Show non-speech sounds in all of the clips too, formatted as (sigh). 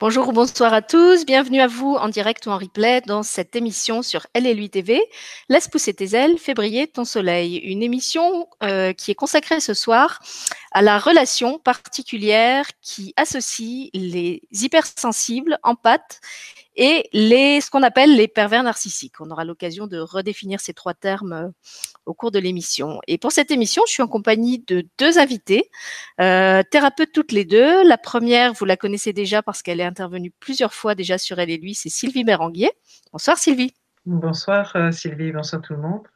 Bonjour ou bonsoir à tous, bienvenue à vous en direct ou en replay dans cette émission sur Elle et lui TV. Laisse pousser tes ailes, fais briller ton soleil. Une émission euh, qui est consacrée ce soir à la relation particulière qui associe les hypersensibles, empathes et ce qu'on appelle les pervers narcissiques. On aura l'occasion de redéfinir ces trois termes euh, au cours de l'émission. Et pour cette émission, je suis en compagnie de deux invités, euh, thérapeutes toutes les deux. La première, vous la connaissez déjà parce qu'elle est intervenue plusieurs fois déjà sur Elle et lui, c'est Sylvie Méranguier. Bonsoir Sylvie. Bonsoir euh, Sylvie, bonsoir tout le monde.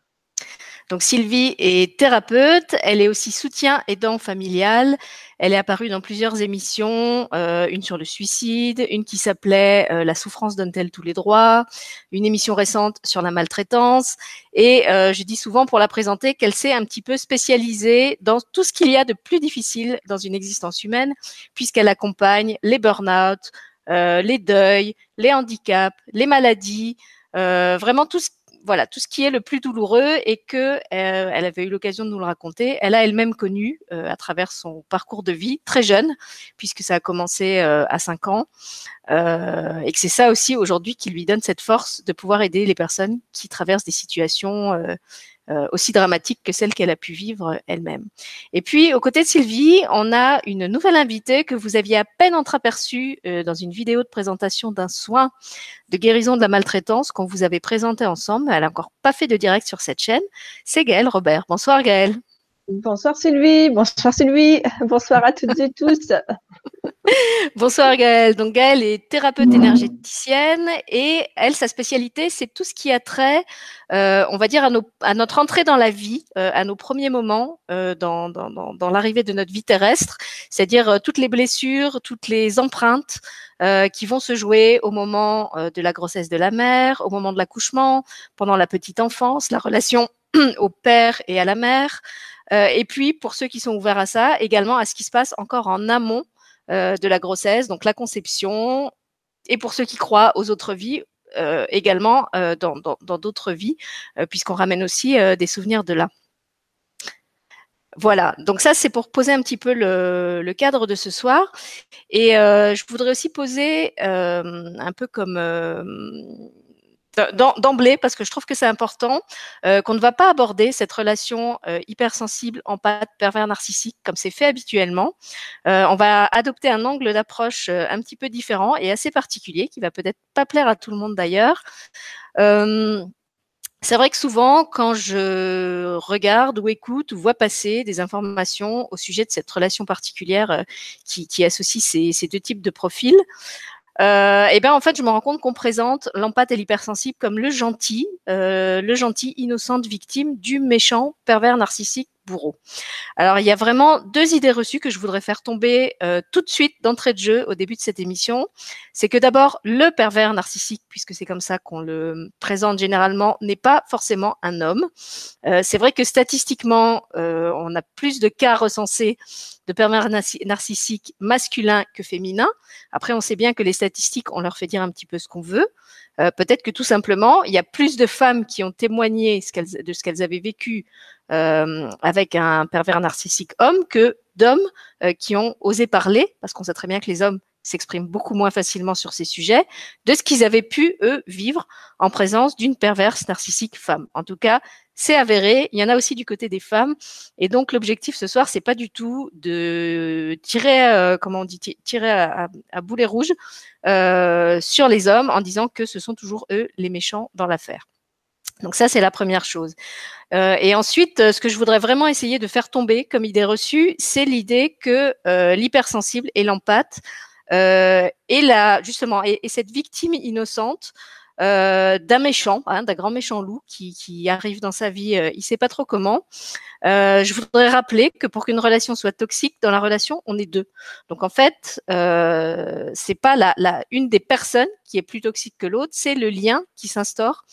Donc Sylvie est thérapeute, elle est aussi soutien aidant familial. Elle est apparue dans plusieurs émissions, euh, une sur le suicide, une qui s'appelait euh, La souffrance donne-t-elle tous les droits, une émission récente sur la maltraitance. Et euh, je dis souvent pour la présenter qu'elle s'est un petit peu spécialisée dans tout ce qu'il y a de plus difficile dans une existence humaine, puisqu'elle accompagne les burn-out, les deuils, les handicaps, les maladies, vraiment tout ce voilà tout ce qui est le plus douloureux et que euh, elle avait eu l'occasion de nous le raconter. Elle a elle-même connu euh, à travers son parcours de vie très jeune, puisque ça a commencé euh, à 5 ans, et que c'est ça aussi aujourd'hui qui lui donne cette force de pouvoir aider les personnes qui traversent des situations euh, aussi dramatique que celle qu'elle a pu vivre elle-même. Et puis, aux côtés de Sylvie, on a une nouvelle invitée que vous aviez à peine entreaperçue euh, dans une vidéo de présentation d'un soin de guérison de la maltraitance qu'on vous avait présenté ensemble. Elle n'a encore pas fait de direct sur cette chaîne. C'est Gaëlle Robert. Bonsoir Gaëlle. Bonsoir Sylvie, bonsoir Sylvie, bonsoir à toutes et tous. (laughs) Bonsoir Gaëlle. Donc Gaëlle est thérapeute énergéticienne et elle, sa spécialité, c'est tout ce qui a trait, euh, on va dire, à, notre entrée dans la vie, euh, à nos premiers moments euh, dans, dans, l'arrivée de notre vie terrestre, c'est-à-dire toutes les blessures, toutes les empreintes qui vont se jouer au moment de la grossesse de la mère, au moment de l'accouchement, pendant la petite enfance, la relation (clears throat) au père et à la mère. Et puis, pour ceux qui sont ouverts à ça, également à ce qui se passe encore en amont euh, de la grossesse, donc la conception, et pour ceux qui croient aux autres vies, euh, également euh, dans d'autres vies, puisqu'on ramène aussi des souvenirs de là. Voilà, donc ça c'est pour poser un petit peu le, cadre de ce soir. Et je voudrais aussi poser un peu comme d'emblée parce que je trouve que c'est important euh, qu'on ne va pas aborder cette relation euh, hypersensible en pâte pervers narcissique comme c'est fait habituellement. Euh, on va adopter un angle d'approche euh, un petit peu différent et assez particulier qui va peut-être pas plaire à tout le monde d'ailleurs. c'est vrai que souvent, quand je regarde ou écoute ou vois passer des informations au sujet de cette relation particulière qui, qui associe ces, ces, deux types de profils, euh, et bien en fait je me rends compte qu'on présente l'empathe et l'hypersensible comme le gentil, euh, le gentil innocente victime du méchant pervers narcissique Alors il y a vraiment deux idées reçues que je voudrais faire tomber euh, tout de suite d'entrée de jeu au début de cette émission. C'est que d'abord le pervers narcissique, puisque c'est comme ça qu'on le présente généralement, n'est pas forcément un homme. Euh, c'est vrai que statistiquement, euh, on a plus de cas recensés de pervers narcissiques masculins que féminins. Après, on sait bien que les statistiques, on leur fait dire un petit peu ce qu'on veut. Euh, peut-être que tout simplement, il y a plus de femmes qui ont témoigné de ce qu'elles avaient vécu avec un pervers narcissique homme que d'hommes euh, qui ont osé parler, parce qu'on sait très bien que les hommes s'expriment beaucoup moins facilement sur ces sujets, de ce qu'ils avaient pu, eux, vivre en présence d'une perverse narcissique femme. En tout cas, c'est avéré. Il y en a aussi du côté des femmes. Et donc, l'objectif ce soir, c'est pas du tout de tirer, euh, comment on dit, tirer à, à, boulet rouge euh, sur les hommes en disant que ce sont toujours eux les méchants dans l'affaire. Donc ça, c'est la première chose. Euh, et ensuite, ce que je voudrais vraiment essayer de faire tomber comme idée reçue, c'est l'idée que euh, l'hypersensible et l'empathe euh, et la justement et, cette victime innocente euh, d'un méchant, hein, d'un grand méchant loup qui, arrive dans sa vie, euh, il sait pas trop comment. Euh, je voudrais rappeler que pour qu'une relation soit toxique, dans la relation, on est deux. Donc en fait, euh, c'est pas la, une des personnes qui est plus toxique que l'autre, c'est le lien qui s'instaure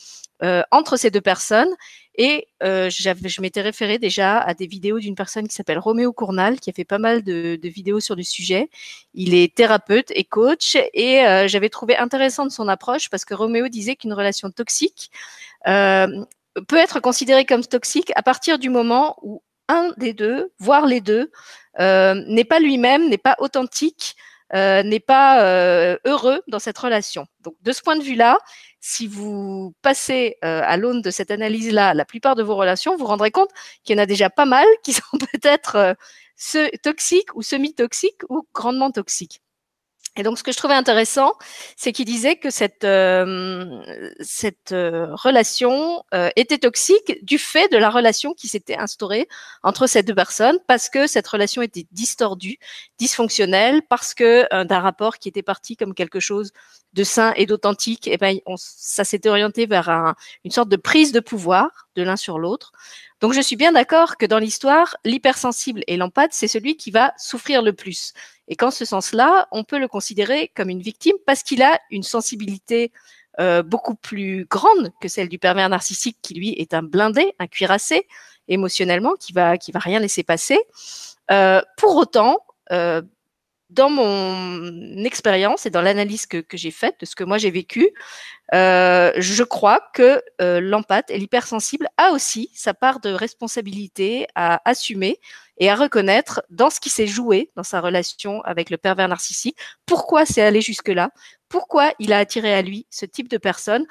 euh, entre ces deux personnes. Et euh, je m'étais référé déjà à des vidéos d'une personne qui s'appelle Roméo Cournal, qui a fait pas mal de, vidéos sur le sujet. Il est thérapeute et coach, et euh, j'avais trouvé intéressante son approche parce que Roméo disait qu'une relation toxique peut être considérée comme toxique à partir du moment où un des deux, voire les deux, n'est pas lui-même, n'est pas authentique n'est pas heureux dans cette relation. Donc de ce point de vue-là, si vous passez à l'aune de cette analyse-là la plupart de vos relations, vous vous rendrez compte qu'il y en a déjà pas mal qui (laughs) sont peut-être toxiques ou semi-toxiques ou grandement toxiques. Et donc, ce que je trouvais intéressant, c'est qu'il disait que cette, euh, cette euh, relation euh, était toxique du fait de la relation qui s'était instaurée entre ces deux personnes, parce que cette relation était distordue, dysfonctionnelle, parce que d'un rapport qui était parti comme quelque chose de sain et d'authentique, et eh ben, ça s'était orienté vers un, une sorte de prise de pouvoir de l'un sur l'autre. Donc, je suis bien d'accord que dans l'histoire, l'hypersensible et l'empathe, c'est celui qui va souffrir le plus. Et qu'en ce sens-là, on peut le considérer comme une victime parce qu'il a une sensibilité euh, beaucoup plus grande que celle du pervers narcissique qui lui est un blindé, un cuirassé émotionnellement, qui va qui va rien laisser passer. Euh, pour autant, euh, dans mon expérience et dans l'analyse que, j'ai faite de ce que moi j'ai vécu, euh, je crois que euh, l'empathe et l'hypersensible a aussi sa part de responsabilité à assumer et à reconnaître dans ce qui s'est joué dans sa relation avec le pervers narcissique, pourquoi c'est allé jusque-là, pourquoi il a attiré à lui ce type de personne.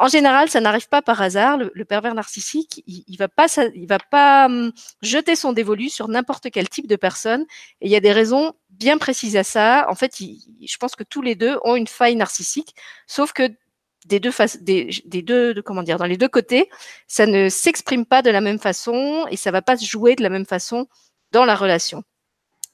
En général, ça n'arrive pas par hasard. Le, pervers narcissique, il, il va pas, il va pas hum, jeter son dévolu sur n'importe quel type de personne. Et il y a des raisons bien précises à ça. En fait, je pense que tous les deux ont une faille narcissique, sauf que des deux faces, des, deux, comment dire, dans les deux côtés, ça ne s'exprime pas de la même façon et ça va pas se jouer de la même façon dans la relation.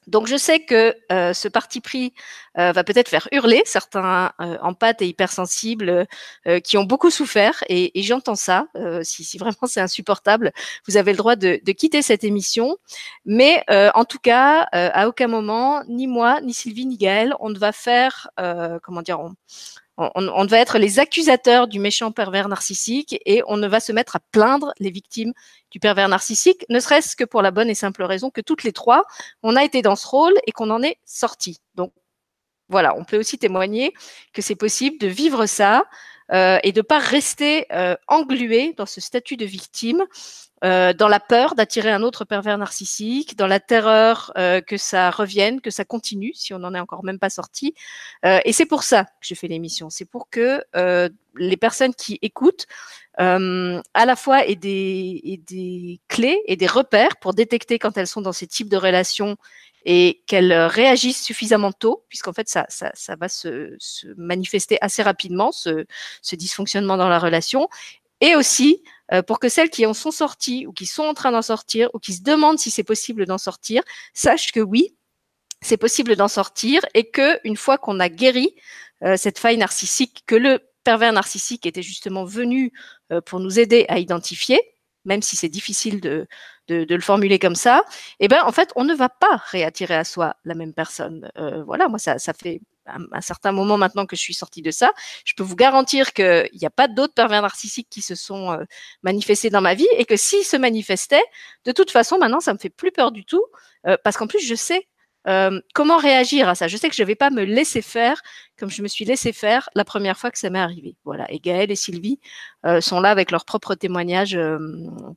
Donc je sais que euh, ce parti pris euh, va peut-être faire hurler certains euh, empathes et hypersensibles euh, qui ont beaucoup souffert et, et j'entends ça. Si, si, vraiment c'est insupportable, vous avez le droit de, de quitter cette émission. Mais en tout cas, à aucun moment, ni moi, ni Sylvie, ni Gaël, on ne va faire, comment dire, on, on, on, va être les accusateurs du méchant pervers narcissique et on ne va se mettre à plaindre les victimes du pervers narcissique, ne serait-ce que pour la bonne et simple raison que toutes les trois, on a été dans ce rôle et qu'on en est sorti. Donc voilà, on peut aussi témoigner que c'est possible de vivre ça euh, et de pas rester euh, englué dans ce statut de victime, euh, dans la peur d'attirer un autre pervers narcissique, dans la terreur euh, que ça revienne, que ça continue, si on n'en est encore même pas sorti. Euh, et c'est pour ça que je fais l'émission. C'est pour que les personnes qui écoutent à la fois aient des, clés et des repères pour détecter quand elles sont dans ces types de relations et qu'elles réagissent suffisamment tôt, puisqu'en fait, ça, va se, manifester assez rapidement, ce, dysfonctionnement dans la relation, et aussi euh, pour que celles qui en sont sorties ou qui sont en train d'en sortir ou qui se demandent si c'est possible d'en sortir sachent que oui, c'est possible d'en sortir et que une fois qu'on a guéri euh, cette faille narcissique que le pervers narcissique était justement venu euh, pour nous aider à identifier, même si c'est difficile de, de, de, le formuler comme ça, eh ben en fait on ne va pas réattirer à soi la même personne. Euh, voilà, moi ça, ça fait un, un, certain moment maintenant que je suis sortie de ça. Je peux vous garantir qu'il n'y a pas d'autres pervers narcissiques qui se sont euh, manifestés dans ma vie et que s'ils se manifestaient, de toute façon maintenant ça me fait plus peur du tout euh, parce qu'en plus je sais euh, comment réagir à ça Je sais que je ne vais pas me laisser faire comme je me suis laissé faire la première fois que ça m'est arrivé. Voilà. Et Gaëlle et Sylvie sont là avec leur propre témoignage euh,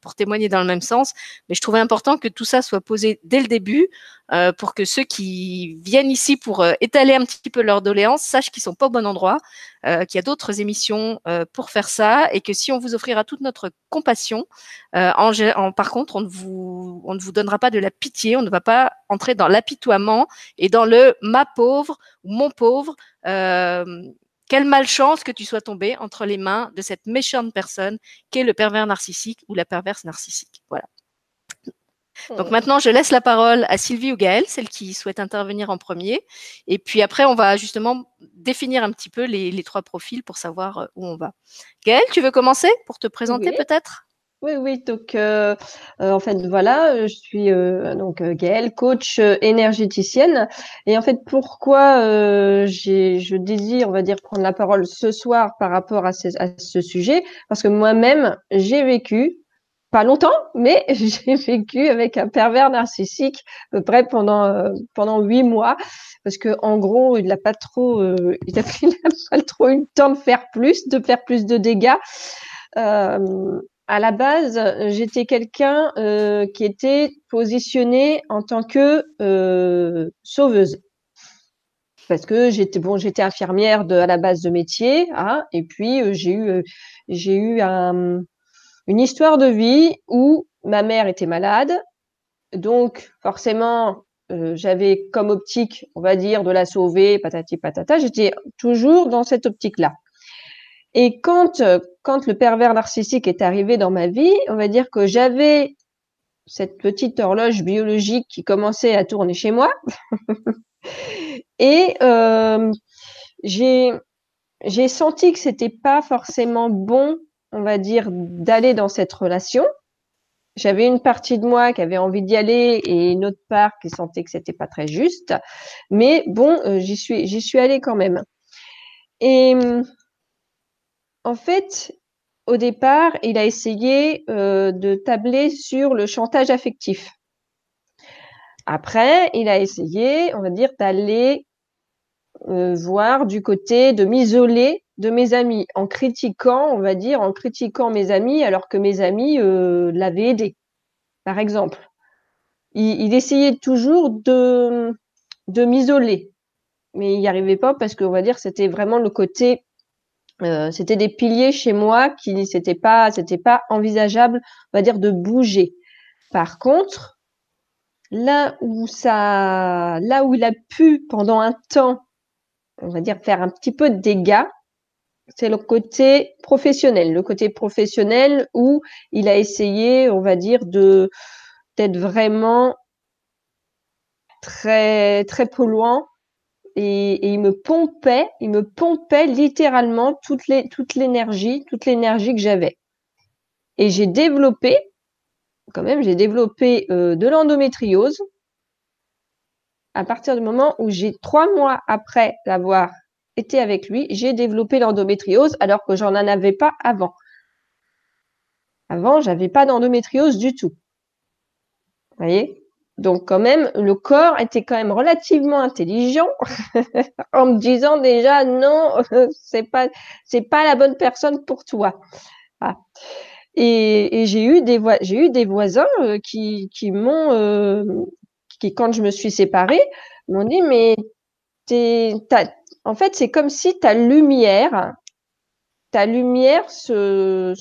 pour témoigner dans le même sens. Mais je trouvais important que tout ça soit posé dès le début euh, pour que ceux qui viennent ici pour euh, étaler un petit peu leur doléance sachent qu'ils sont pas au bon endroit, euh, qu'il y a d'autres émissions pour faire ça et que si on vous offrira toute notre compassion, par contre, on ne, vous, on ne vous donnera pas de la pitié, on ne va pas entrer dans l'apitoiement et dans le ma pauvre ou mon pauvre. Quelle malchance que tu sois tombé entre les mains de cette méchante personne qu'est le pervers narcissique ou la perverse narcissique. Voilà. Donc mmh. maintenant, je laisse la parole à Sylvie ou Gaëlle, celle qui souhaite intervenir en premier. Et puis après, on va justement définir un petit peu les, les trois profils pour savoir euh, où on va. Gaëlle, tu veux commencer pour te présenter oui. peut-être? Oui, oui. Donc, euh, euh, en fait, voilà, je suis euh, donc Gaëlle, coach euh, énergéticienne. Et en fait, pourquoi euh, je désire, on va dire, prendre la parole ce soir par rapport à ce, à ce sujet? Parce que moi-même, j'ai vécu pas longtemps, mais (laughs) j'ai vécu avec un pervers narcissique à peu près pendant euh, pendant huit mois, parce que en gros, il n'a pas trop, euh, il a, (laughs) il a pas trop eu le temps de faire plus, de faire plus de dégâts. Euh, à la base, j'étais quelqu'un euh, qui était positionné en tant que euh, sauveuse. parce que j'étais bon, j'étais infirmière de, à la base de métier, hein, et puis euh, j'ai eu j'ai eu un, une histoire de vie où ma mère était malade, donc forcément j'avais comme optique, on va dire, de la sauver, patati patata. J'étais toujours dans cette optique-là. Et quand quand le pervers narcissique est arrivé dans ma vie, on va dire que j'avais cette petite horloge biologique qui commençait à tourner chez moi. (laughs) Et euh, j'ai j'ai senti que c'était pas forcément bon, on va dire, d'aller dans cette relation. J'avais une partie de moi qui avait envie d'y aller et une autre part qui sentait que c'était pas très juste. Mais bon, euh, j'y suis j'y suis allée quand même. Et en fait, au départ, il a essayé euh, de tabler sur le chantage affectif. Après, il a essayé, on va dire, d'aller euh, voir du côté de m'isoler de mes amis en critiquant, on va dire, en critiquant mes amis alors que mes amis euh, l'avaient aidé, par exemple. Il, essayait toujours de, m'isoler, mais il n'y arrivait pas parce que, on va dire, c'était vraiment le côté euh, c'était des piliers chez moi qui c'était pas c'était pas envisageable on va dire de bouger. Par contre là où ça là où il a pu pendant un temps on va dire faire un petit peu de dégâts c'est le côté professionnel. Le côté professionnel où il a essayé on va dire de d'être vraiment très très polluant et, il me pompait, il me pompait littéralement toute l'énergie, toute l'énergie que j'avais. Et j'ai développé, quand même, j'ai développé euh, de l'endométriose à partir du moment où j'ai trois mois après l'avoir été avec lui, j'ai développé l'endométriose alors que j'en avais pas avant. Avant, j'avais pas d'endométriose du tout. Vous voyez? Donc quand même, le corps était quand même relativement intelligent (laughs) en me disant déjà non, (laughs) c'est pas c'est pas la bonne personne pour toi. Ah. Et, j'ai eu des j'ai eu des voisins euh, qui qui m'ont euh, qui quand je me suis séparée m'ont dit mais t'es en fait c'est comme si ta lumière ta lumière se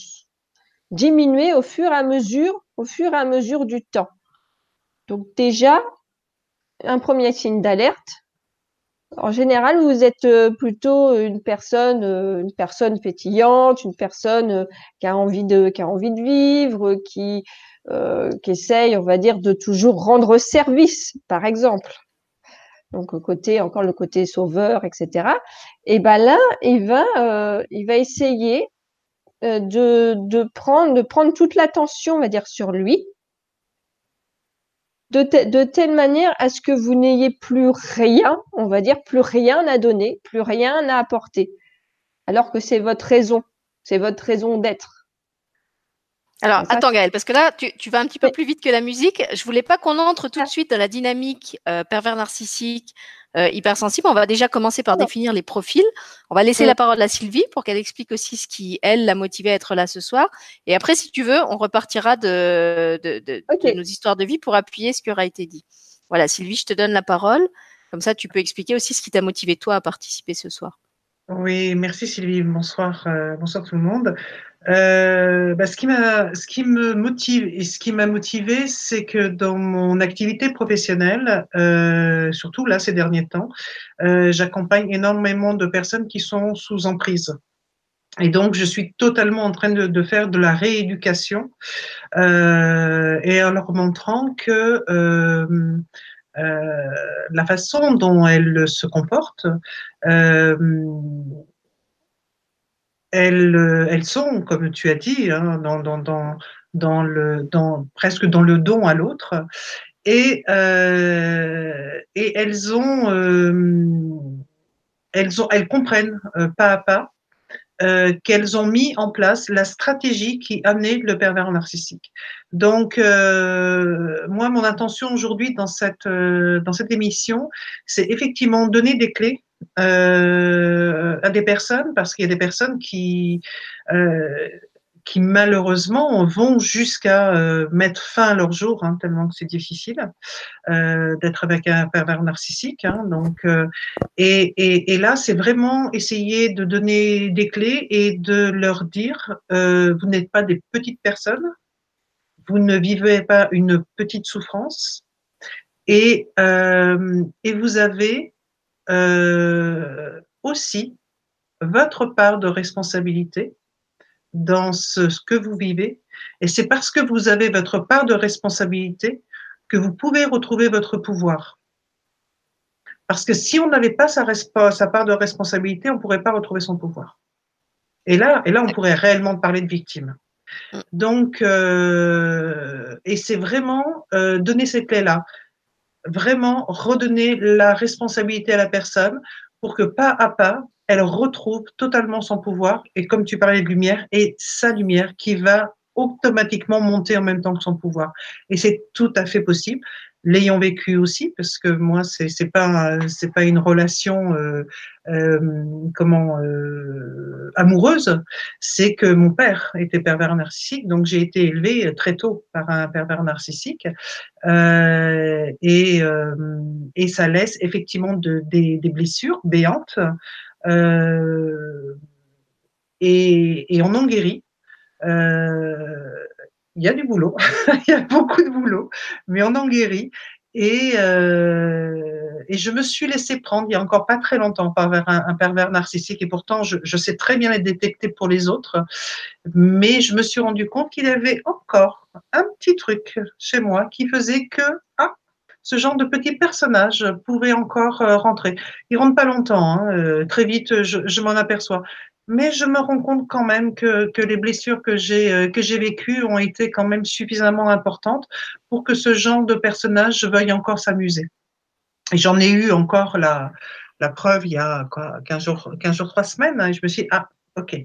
diminuait au fur et à mesure au fur et à mesure du temps. Donc déjà, un premier signe d'alerte. En général, vous êtes euh, plutôt une personne, euh, une personne pétillante, une personne euh, qui a envie de, vivre, qui, qui essaye, on va dire, de toujours rendre service, par exemple. Donc côté, encore le côté sauveur, etc. Et ben là, il va, il va essayer de, de prendre, de prendre toute l'attention, on va dire, sur lui, de, telle manière à ce que vous n'ayez plus rien, on va dire, plus rien à donner, plus rien à apporter. Alors que c'est votre raison, c'est votre raison d'être. Alors, attends Gaëlle, parce que là, tu, vas un petit peu plus vite que la musique. Je voulais pas qu'on entre tout de suite dans la dynamique euh, pervers narcissique, euh, hypersensible. On va déjà commencer par définir les profils. On va laisser la parole à Sylvie pour qu'elle explique aussi ce qui, elle, l'a motivée à être là ce soir. Et après, si tu veux, on repartira de, de, nos histoires de vie pour appuyer ce qui aura été dit. Voilà, Sylvie, je te donne la parole. Comme ça, tu peux expliquer aussi ce qui t'a motivé toi à participer ce soir. Oui, merci Sylvie. Bonsoir, euh, bonsoir tout le monde. Euh, bah, ce, qui m'a, ce qui me motive et ce qui m'a motivé, c'est que dans mon activité professionnelle, euh, surtout là ces derniers temps, euh, j'accompagne énormément de personnes qui sont sous emprise. Et donc, je suis totalement en train de, de faire de la rééducation euh, et en leur montrant que euh, la façon dont elles se comportent elles, euh, elles sont, comme tu as dit, hein, dans, dans, dans, dans, le, dans, presque dans le don à l'autre. Et, euh, et elles ont, euh, elles ont, elles comprennent euh, pas à pas euh, qu'elles ont mis en place la stratégie qui amenait le pervers narcissique. Donc, euh, moi, mon intention aujourd'hui dans cette, dans cette émission, c'est effectivement donner des clés euh, à des personnes parce qu'il y a des personnes qui, euh, qui malheureusement vont jusqu'à euh, mettre fin à leur jour, hein, tellement que c'est difficile d'être avec un pervers narcissique. Hein, donc, et, et, et, là, c'est vraiment essayer de donner des clés et de leur dire vous n'êtes pas des petites personnes, vous ne vivez pas une petite souffrance, et, et vous avez aussi votre part de responsabilité dans ce, que vous vivez. Et c'est parce que vous avez votre part de responsabilité que vous pouvez retrouver votre pouvoir. Parce que si on n'avait pas sa, sa, part de responsabilité, on ne pourrait pas retrouver son pouvoir. Et là, et là, on pourrait réellement parler de victime. Mm. Donc, euh, et c'est vraiment euh, donner ces clés-là, vraiment redonner la responsabilité à la personne pour que pas à pas, elle retrouve totalement son pouvoir et comme tu parlais de lumière, et sa lumière qui va automatiquement monter en même temps que son pouvoir. Et c'est tout à fait possible l'ayant vécu aussi, parce que moi, c'est c'est pas c'est pas une relation euh, euh, comment euh, amoureuse, c'est que mon père était pervers narcissique, donc j'ai été élevée très tôt par un pervers narcissique, euh, et euh, et ça laisse effectivement de, des, des blessures béantes, euh, et, et on en guérit. Euh, il y a du boulot, (laughs) il y a beaucoup de boulot, mais on en guérit. Et, euh, et je me suis laissée prendre il y a encore pas très longtemps par un, pervers narcissique et pourtant je, sais très bien les détecter pour les autres, mais je me suis rendu compte qu'il avait encore un petit truc chez moi qui faisait que ah, ce genre de petit personnage pouvait encore euh, rentrer. Il rentre pas longtemps, hein, euh, très vite je, je m'en aperçois mais je me rends compte quand même que, que les blessures que j'ai euh, que j'ai vécues ont été quand même suffisamment importantes pour que ce genre de personnage veuille encore s'amuser. Et j'en ai eu encore la, la preuve il y a quoi, 15 jours, 15 jours, 3 semaines, hein, et je me suis dit, ah, ok,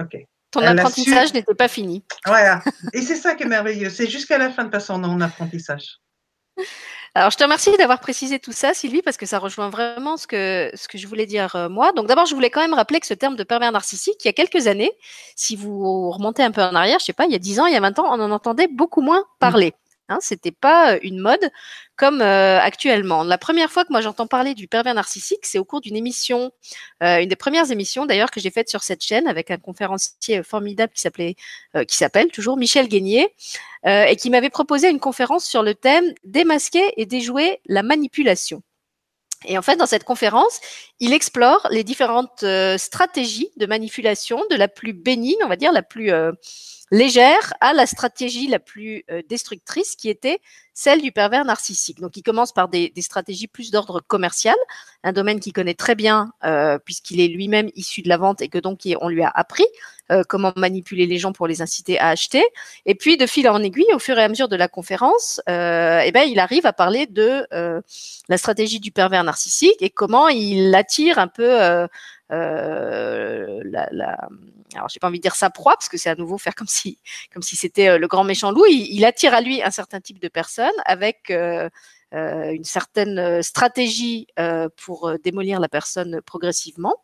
ok. Ton Elle apprentissage su... n'était pas fini. Voilà. Et c'est ça qui est merveilleux. C'est jusqu'à la fin de passer en apprentissage. Alors, je te remercie d'avoir précisé tout ça, Sylvie, parce que ça rejoint vraiment ce que, ce que je voulais dire euh, moi. Donc, d'abord, je voulais quand même rappeler que ce terme de pervers narcissique, il y a quelques années, si vous remontez un peu en arrière, je sais pas, il y a 10 ans, il y a 20 ans, on en entendait beaucoup moins parler. Hein, c'était pas euh, une mode comme euh, actuellement. La première fois que moi j'entends parler du pervers narcissique, c'est au cours d'une émission, euh, une des premières émissions d'ailleurs que j'ai faites sur cette chaîne avec un conférencier formidable qui s'appelait, qui s'appelle toujours Michel Guénier, et qui m'avait proposé une conférence sur le thème démasquer et déjouer la manipulation. Et en fait, dans cette conférence, il explore les différentes stratégies de manipulation, de la plus bénigne, on va dire, la plus légère à la stratégie la plus euh, destructrice qui était celle du pervers narcissique. Donc, il commence par des, des stratégies plus d'ordre commercial, un domaine qu'il connaît très bien euh, puisqu'il est lui-même issu de la vente et que donc on lui a appris euh, comment manipuler les gens pour les inciter à acheter. Et puis, de fil en aiguille, au fur et à mesure de la conférence, euh, eh ben, il arrive à parler de euh, la stratégie du pervers narcissique et comment il attire un peu euh, la, la, alors j'ai pas envie de dire sa proie parce que c'est à nouveau faire comme si comme si c'était euh, le grand méchant loup. Il, attire à lui un certain type de personnes avec euh, euh, une certaine stratégie pour démolir la personne progressivement.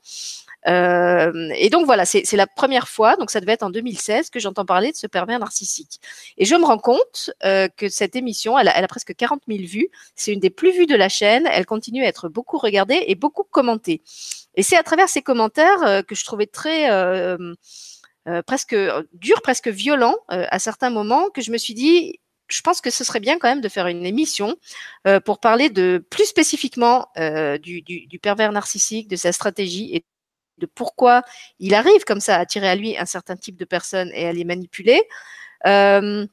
Euh, et donc voilà, c'est la première fois, donc ça devait être en 2016, que j'entends parler de ce pervers narcissique. Et je me rends compte euh, que cette émission, elle a, elle a, presque 40 000 vues. C'est une des plus vues de la chaîne. Elle continue à être beaucoup regardée et beaucoup commentée. Et c'est à travers ces commentaires euh, que je trouvais très euh, euh, presque dur, presque violent à certains moments, que je me suis dit, je pense que ce serait bien quand même de faire une émission euh, pour parler de plus spécifiquement euh, du, du, du, pervers narcissique, de sa stratégie et de pourquoi il arrive comme ça à attirer à lui un certain type de personnes et à les manipuler. Euh,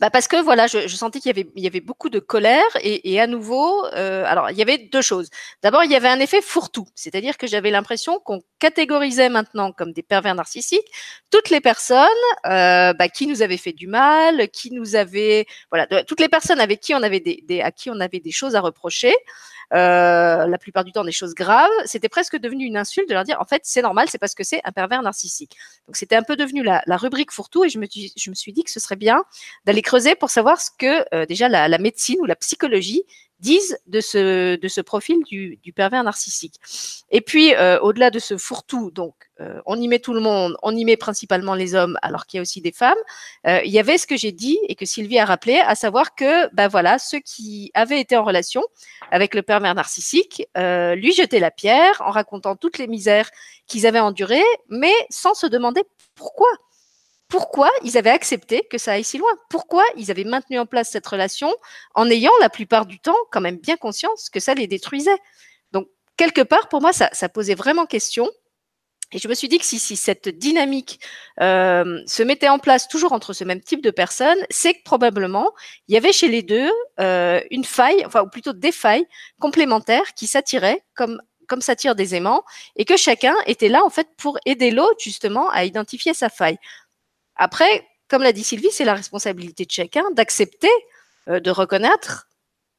bah parce que voilà, je, sentais qu'il y avait, beaucoup de colère et, à nouveau, euh, alors il y avait deux choses. D'abord, il y avait un effet fourre-tout, c'est-à-dire que j'avais l'impression qu'on catégorisait maintenant comme des pervers narcissiques toutes les personnes euh, bah, qui nous avaient fait du mal, qui nous avaient, voilà, toutes les personnes avec qui on avait des, à qui on avait des choses à reprocher euh, la plupart du temps des choses graves, c'était presque devenu une insulte de leur dire en fait c'est normal, c'est parce que c'est un pervers narcissique. Donc c'était un peu devenu la, la rubrique fourre-tout et je me, je me suis dit que ce serait bien d'aller creuser pour savoir ce que euh, déjà la, médecine ou la psychologie disent de ce, de ce profil du, pervers narcissique. Et puis, euh, au-delà de ce fourre-tout, donc, euh, on y met tout le monde, on y met principalement les hommes, alors qu'il y a aussi des femmes. Il y avait ce que j'ai dit et que Sylvie a rappelé, à savoir que, ben voilà, ceux qui avaient été en relation avec le pervers narcissique, lui jetaient la pierre en racontant toutes les misères qu'ils avaient endurées, mais sans se demander pourquoi pourquoi ils avaient accepté que ça aille si loin? Pourquoi ils avaient maintenu en place cette relation en ayant la plupart du temps quand même bien conscience que ça les détruisait? Donc, quelque part, pour moi, ça, posait vraiment question. Et je me suis dit que si, si cette dynamique euh, se mettait en place toujours entre ce même type de personnes, c'est que probablement il y avait chez les deux euh, une faille, enfin ou plutôt des failles complémentaires qui s'attiraient comme comme s'attirent des aimants, et que chacun était là en fait pour aider l'autre justement à identifier sa faille. Après, comme l'a dit Sylvie, c'est la responsabilité de chacun d'accepter, euh, de reconnaître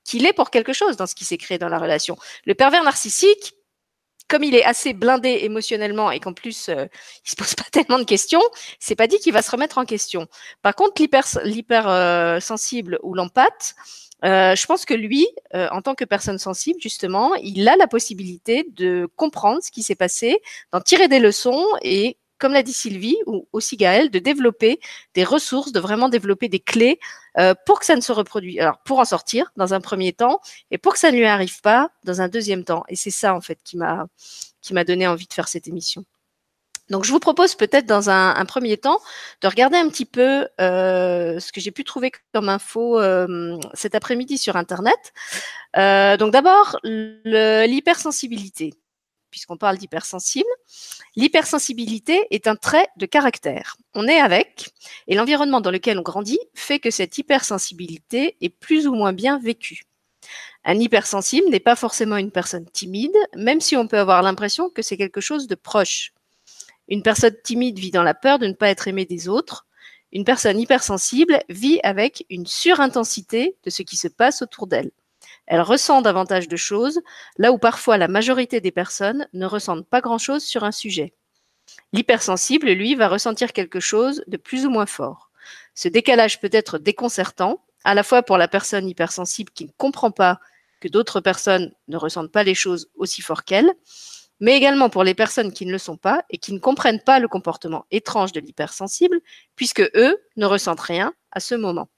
qu'il est pour quelque chose dans ce qui s'est créé dans la relation. Le pervers narcissique, comme il est assez blindé émotionnellement et qu'en plus euh, il se pose (laughs) pas tellement de questions, c'est pas dit qu'il va se remettre en question. Par contre, l'hyper l'hyper euh, ou l'empathe, euh, je pense que lui, euh, en tant que personne sensible, justement, il a la possibilité de comprendre ce qui s'est passé, d'en tirer des leçons et comme l'a dit Sylvie ou aussi Gaël, de développer des ressources, de vraiment développer des clés euh, pour que ça ne se reproduise. Alors, pour en sortir dans un premier temps et pour que ça ne lui arrive pas dans un deuxième temps. Et c'est ça, en fait, qui m'a qui m'a donné envie de faire cette émission. Donc, je vous propose peut-être dans un, premier temps de regarder un petit peu euh, ce que j'ai pu trouver comme info euh, cet après-midi sur Internet. Donc, d'abord, l'hypersensibilité puisqu'on parle d'hypersensible. L'hypersensibilité est un trait de caractère. On est avec, et l'environnement dans lequel on grandit fait que cette hypersensibilité est plus ou moins bien vécue. Un hypersensible n'est pas forcément une personne timide, même si on peut avoir l'impression que c'est quelque chose de proche. Une personne timide vit dans la peur de ne pas être aimée des autres. Une personne hypersensible vit avec une surintensité de ce qui se passe autour d'elle. Elle ressent davantage de choses, là où parfois la majorité des personnes ne ressentent pas grand-chose sur un sujet. L'hypersensible, lui, va ressentir quelque chose de plus ou moins fort. Ce décalage peut être déconcertant, à la fois pour la personne hypersensible qui ne comprend pas que d'autres personnes ne ressentent pas les choses aussi fort qu'elle, mais également pour les personnes qui ne le sont pas et qui ne comprennent pas le comportement étrange de l'hypersensible, puisque eux ne ressentent rien à ce moment.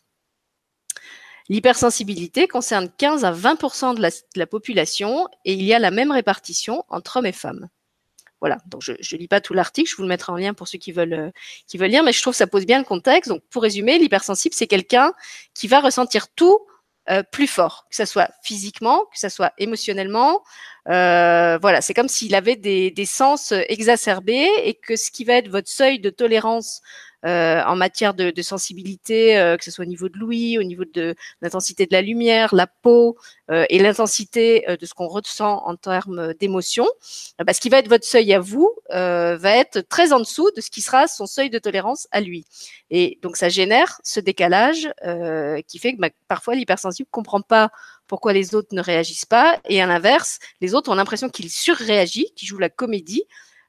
L'hypersensibilité concerne 15 à 20 de la, de la, population et il y a la même répartition entre hommes et femmes. Voilà, donc je ne lis pas tout l'article, je vous le mettrai en lien pour ceux qui veulent, euh, qui veulent lire, mais je trouve que ça pose bien le contexte. Donc pour résumer, l'hypersensible, c'est quelqu'un qui va ressentir tout euh, plus fort, que ce soit physiquement, que ce soit émotionnellement. Euh, voilà, c'est comme s'il avait des, des, sens exacerbés et que ce qui va être votre seuil de tolérance euh, en matière de, de sensibilité, euh, que ce soit au niveau de l'ouïe, au niveau de l'intensité de la lumière, la peau euh, et l'intensité euh, de ce qu'on ressent en termes d'émotion, bah, ce qui va être votre seuil à vous va être très en dessous de ce qui sera son seuil de tolérance à lui. Et donc ça génère ce décalage qui fait que bah, parfois l'hypersensible comprend pas pourquoi les autres ne réagissent pas, et à l'inverse, les autres ont l'impression qu'il surréagit, qu'il joue la comédie,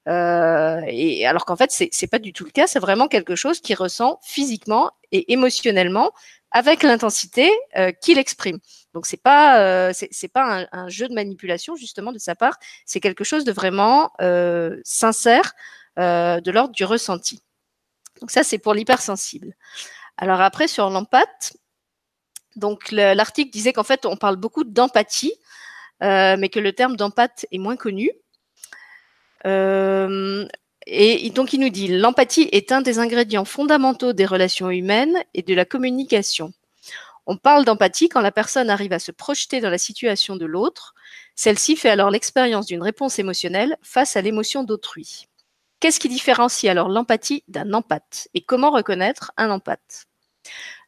euh, et alors qu'en fait, c'est, pas du tout le cas. C'est vraiment quelque chose qui ressent physiquement et émotionnellement avec l'intensité euh, qu'il exprime. Donc c'est pas euh, c'est, pas un, un, jeu de manipulation justement de sa part. C'est quelque chose de vraiment sincère de l'ordre du ressenti. Donc ça c'est pour l'hypersensible. Alors après sur l'empathe, donc le, l'article disait qu'en fait on parle beaucoup d'empathie, euh, mais que le terme d'empathe est moins connu. Euh, et donc il nous dit l'empathie est un des ingrédients fondamentaux des relations humaines et de la communication. On parle d'empathie quand la personne arrive à se projeter dans la situation de l'autre. Celle-ci fait alors l'expérience d'une réponse émotionnelle face à l'émotion d'autrui. Qu'est-ce qui différencie alors l'empathie d'un empathe et comment reconnaître un empathe?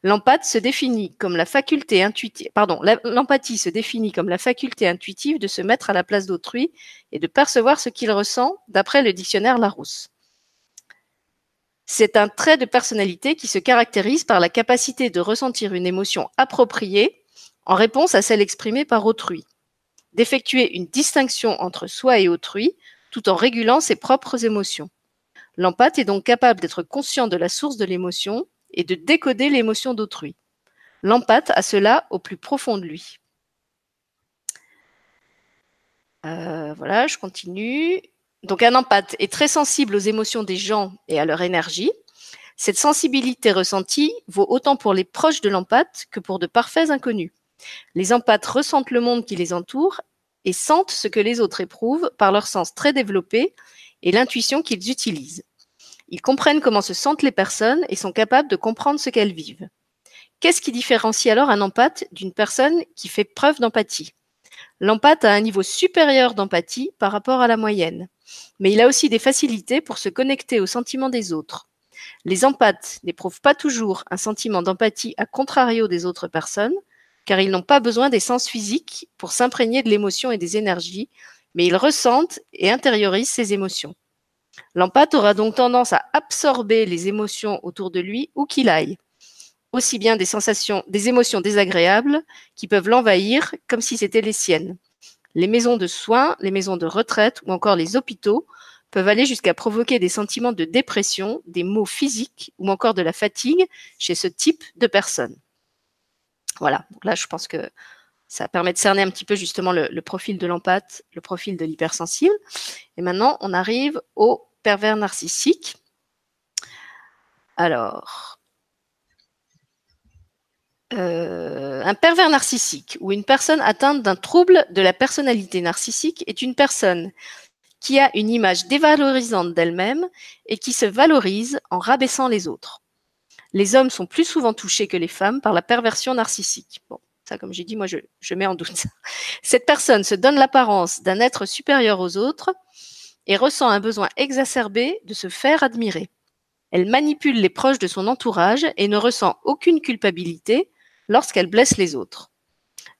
L'empathie se définit comme la faculté intuitive, l'empathie de se mettre à la place d'autrui et de percevoir ce qu'il ressent d'après le dictionnaire Larousse. C'est un trait de personnalité qui se caractérise par la capacité de ressentir une émotion appropriée en réponse à celle exprimée par autrui, d'effectuer une distinction entre soi et autrui tout en régulant ses propres émotions. L'empathe est donc capable d'être conscient de la source de l'émotion et de décoder l'émotion d'autrui. L'empathe a cela au plus profond de lui. Euh, voilà, je continue. Donc un empathe est très sensible aux émotions des gens et à leur énergie. Cette sensibilité ressentie vaut autant pour les proches de l'empathe que pour de parfaits inconnus. Les empathes ressentent le monde qui les entoure et sentent ce que les autres éprouvent par leur sens très développé et l'intuition qu'ils utilisent. Ils comprennent comment se sentent les personnes et sont capables de comprendre ce qu'elles vivent. Qu'est-ce qui différencie alors un empathe d'une personne qui fait preuve d'empathie? L'empathe a un niveau supérieur d'empathie par rapport à la moyenne, mais il a aussi des facilités pour se connecter aux sentiments des autres. Les empathes n'éprouvent pas toujours un sentiment d'empathie à contrario des autres personnes, car ils n'ont pas besoin des sens physiques pour s'imprégner de l'émotion et des énergies, mais ils ressentent et intériorisent ces émotions. L'empathe aura donc tendance à absorber les émotions autour de lui où qu'il aille, aussi bien des sensations, des émotions désagréables qui peuvent l'envahir comme si c'était les siennes. Les maisons de soins, les maisons de retraite ou encore les hôpitaux peuvent aller jusqu'à provoquer des sentiments de dépression, des maux physiques ou encore de la fatigue chez ce type de personnes. Voilà, donc là je pense que ça permet de cerner un petit peu justement le, profil de l'empathe, le profil de l'hypersensible. Et maintenant, on arrive au pervers narcissique. Alors, euh, un pervers narcissique ou une personne atteinte d'un trouble de la personnalité narcissique est une personne qui a une image dévalorisante d'elle-même et qui se valorise en rabaissant les autres. Les hommes sont plus souvent touchés que les femmes par la perversion narcissique. Ça, comme j'ai dit, moi, je, je mets en doute ça. (laughs) Cette personne se donne l'apparence d'un être supérieur aux autres et ressent un besoin exacerbé de se faire admirer. Elle manipule les proches de son entourage et ne ressent aucune culpabilité lorsqu'elle blesse les autres.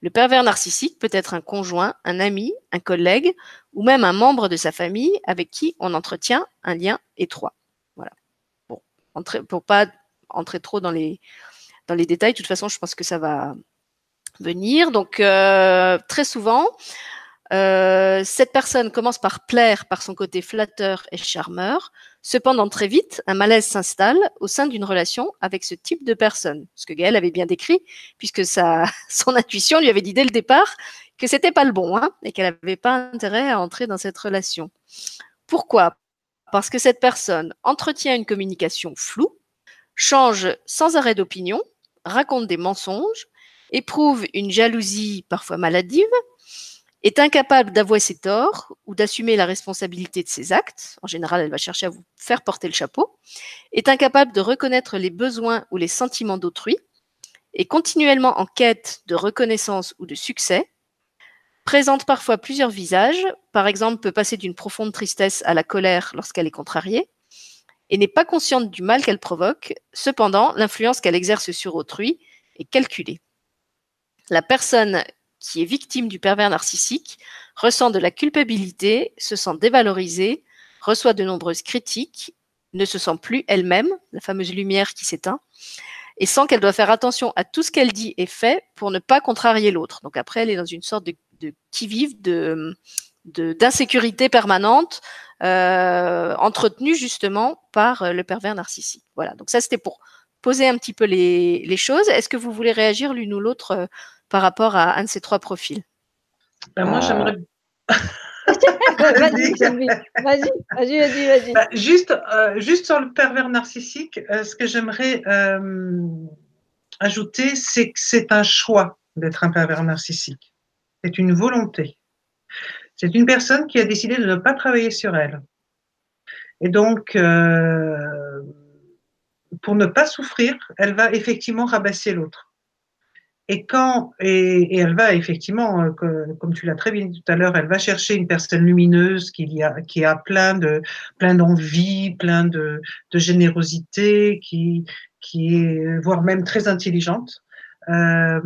Le pervers narcissique peut être un conjoint, un ami, un collègue ou même un membre de sa famille avec qui on entretient un lien étroit. Voilà. Bon, pour pas entrer trop dans les dans les détails, de toute façon, je pense que ça va venir. Donc euh, très souvent, euh, cette personne commence par plaire par son côté flatteur et charmeur. Cependant, très vite, un malaise s'installe au sein d'une relation avec ce type de personne. Ce que Gaëlle avait bien décrit, puisque sa, (laughs) son intuition lui avait dit dès le départ que c'était pas le bon, hein, et qu'elle n'avait pas intérêt à entrer dans cette relation. Pourquoi? Parce que cette personne entretient une communication floue, change sans arrêt d'opinion, raconte des mensonges, éprouve une jalousie parfois maladive, est incapable d'avouer ses torts ou d'assumer la responsabilité de ses actes, en général elle va chercher à vous faire porter le chapeau, est incapable de reconnaître les besoins ou les sentiments d'autrui, est continuellement en quête de reconnaissance ou de succès, présente parfois plusieurs visages, par exemple peut passer d'une profonde tristesse à la colère lorsqu'elle est contrariée, et n'est pas consciente du mal qu'elle provoque, cependant l'influence qu'elle exerce sur autrui est calculée. La personne qui est victime du pervers narcissique, ressent de la culpabilité, se sent dévalorisée, reçoit de nombreuses critiques, ne se sent plus elle-même, la fameuse lumière qui s'éteint, et sent qu'elle doit faire attention à tout ce qu'elle dit et fait pour ne pas contrarier l'autre. Donc après, elle est dans une sorte de, qui-vive, d'insécurité permanente, euh, entretenue justement par le pervers narcissique. Voilà, donc ça c'était pour poser un petit peu les, les choses. Est-ce que vous voulez réagir l'une ou l'autre euh, par rapport à un de ces trois profils ben, Moi, j'aimerais. (laughs) vas-y, vas-y, vas-y, vas-y. Bah, juste, euh, juste sur le pervers narcissique, euh, ce que j'aimerais euh, ajouter, c'est que c'est un choix d'être un pervers narcissique. C'est une volonté. C'est une personne qui a décidé de ne pas travailler sur elle. Et donc, pour ne pas souffrir, elle va effectivement rabasser l'autre. Et quand et, elle va effectivement, euh, comme tu l'as très bien dit tout à l'heure, elle va chercher une personne lumineuse qui a qui a plein de plein d'envie, plein de, de générosité, qui qui est voire même très intelligente. Euh,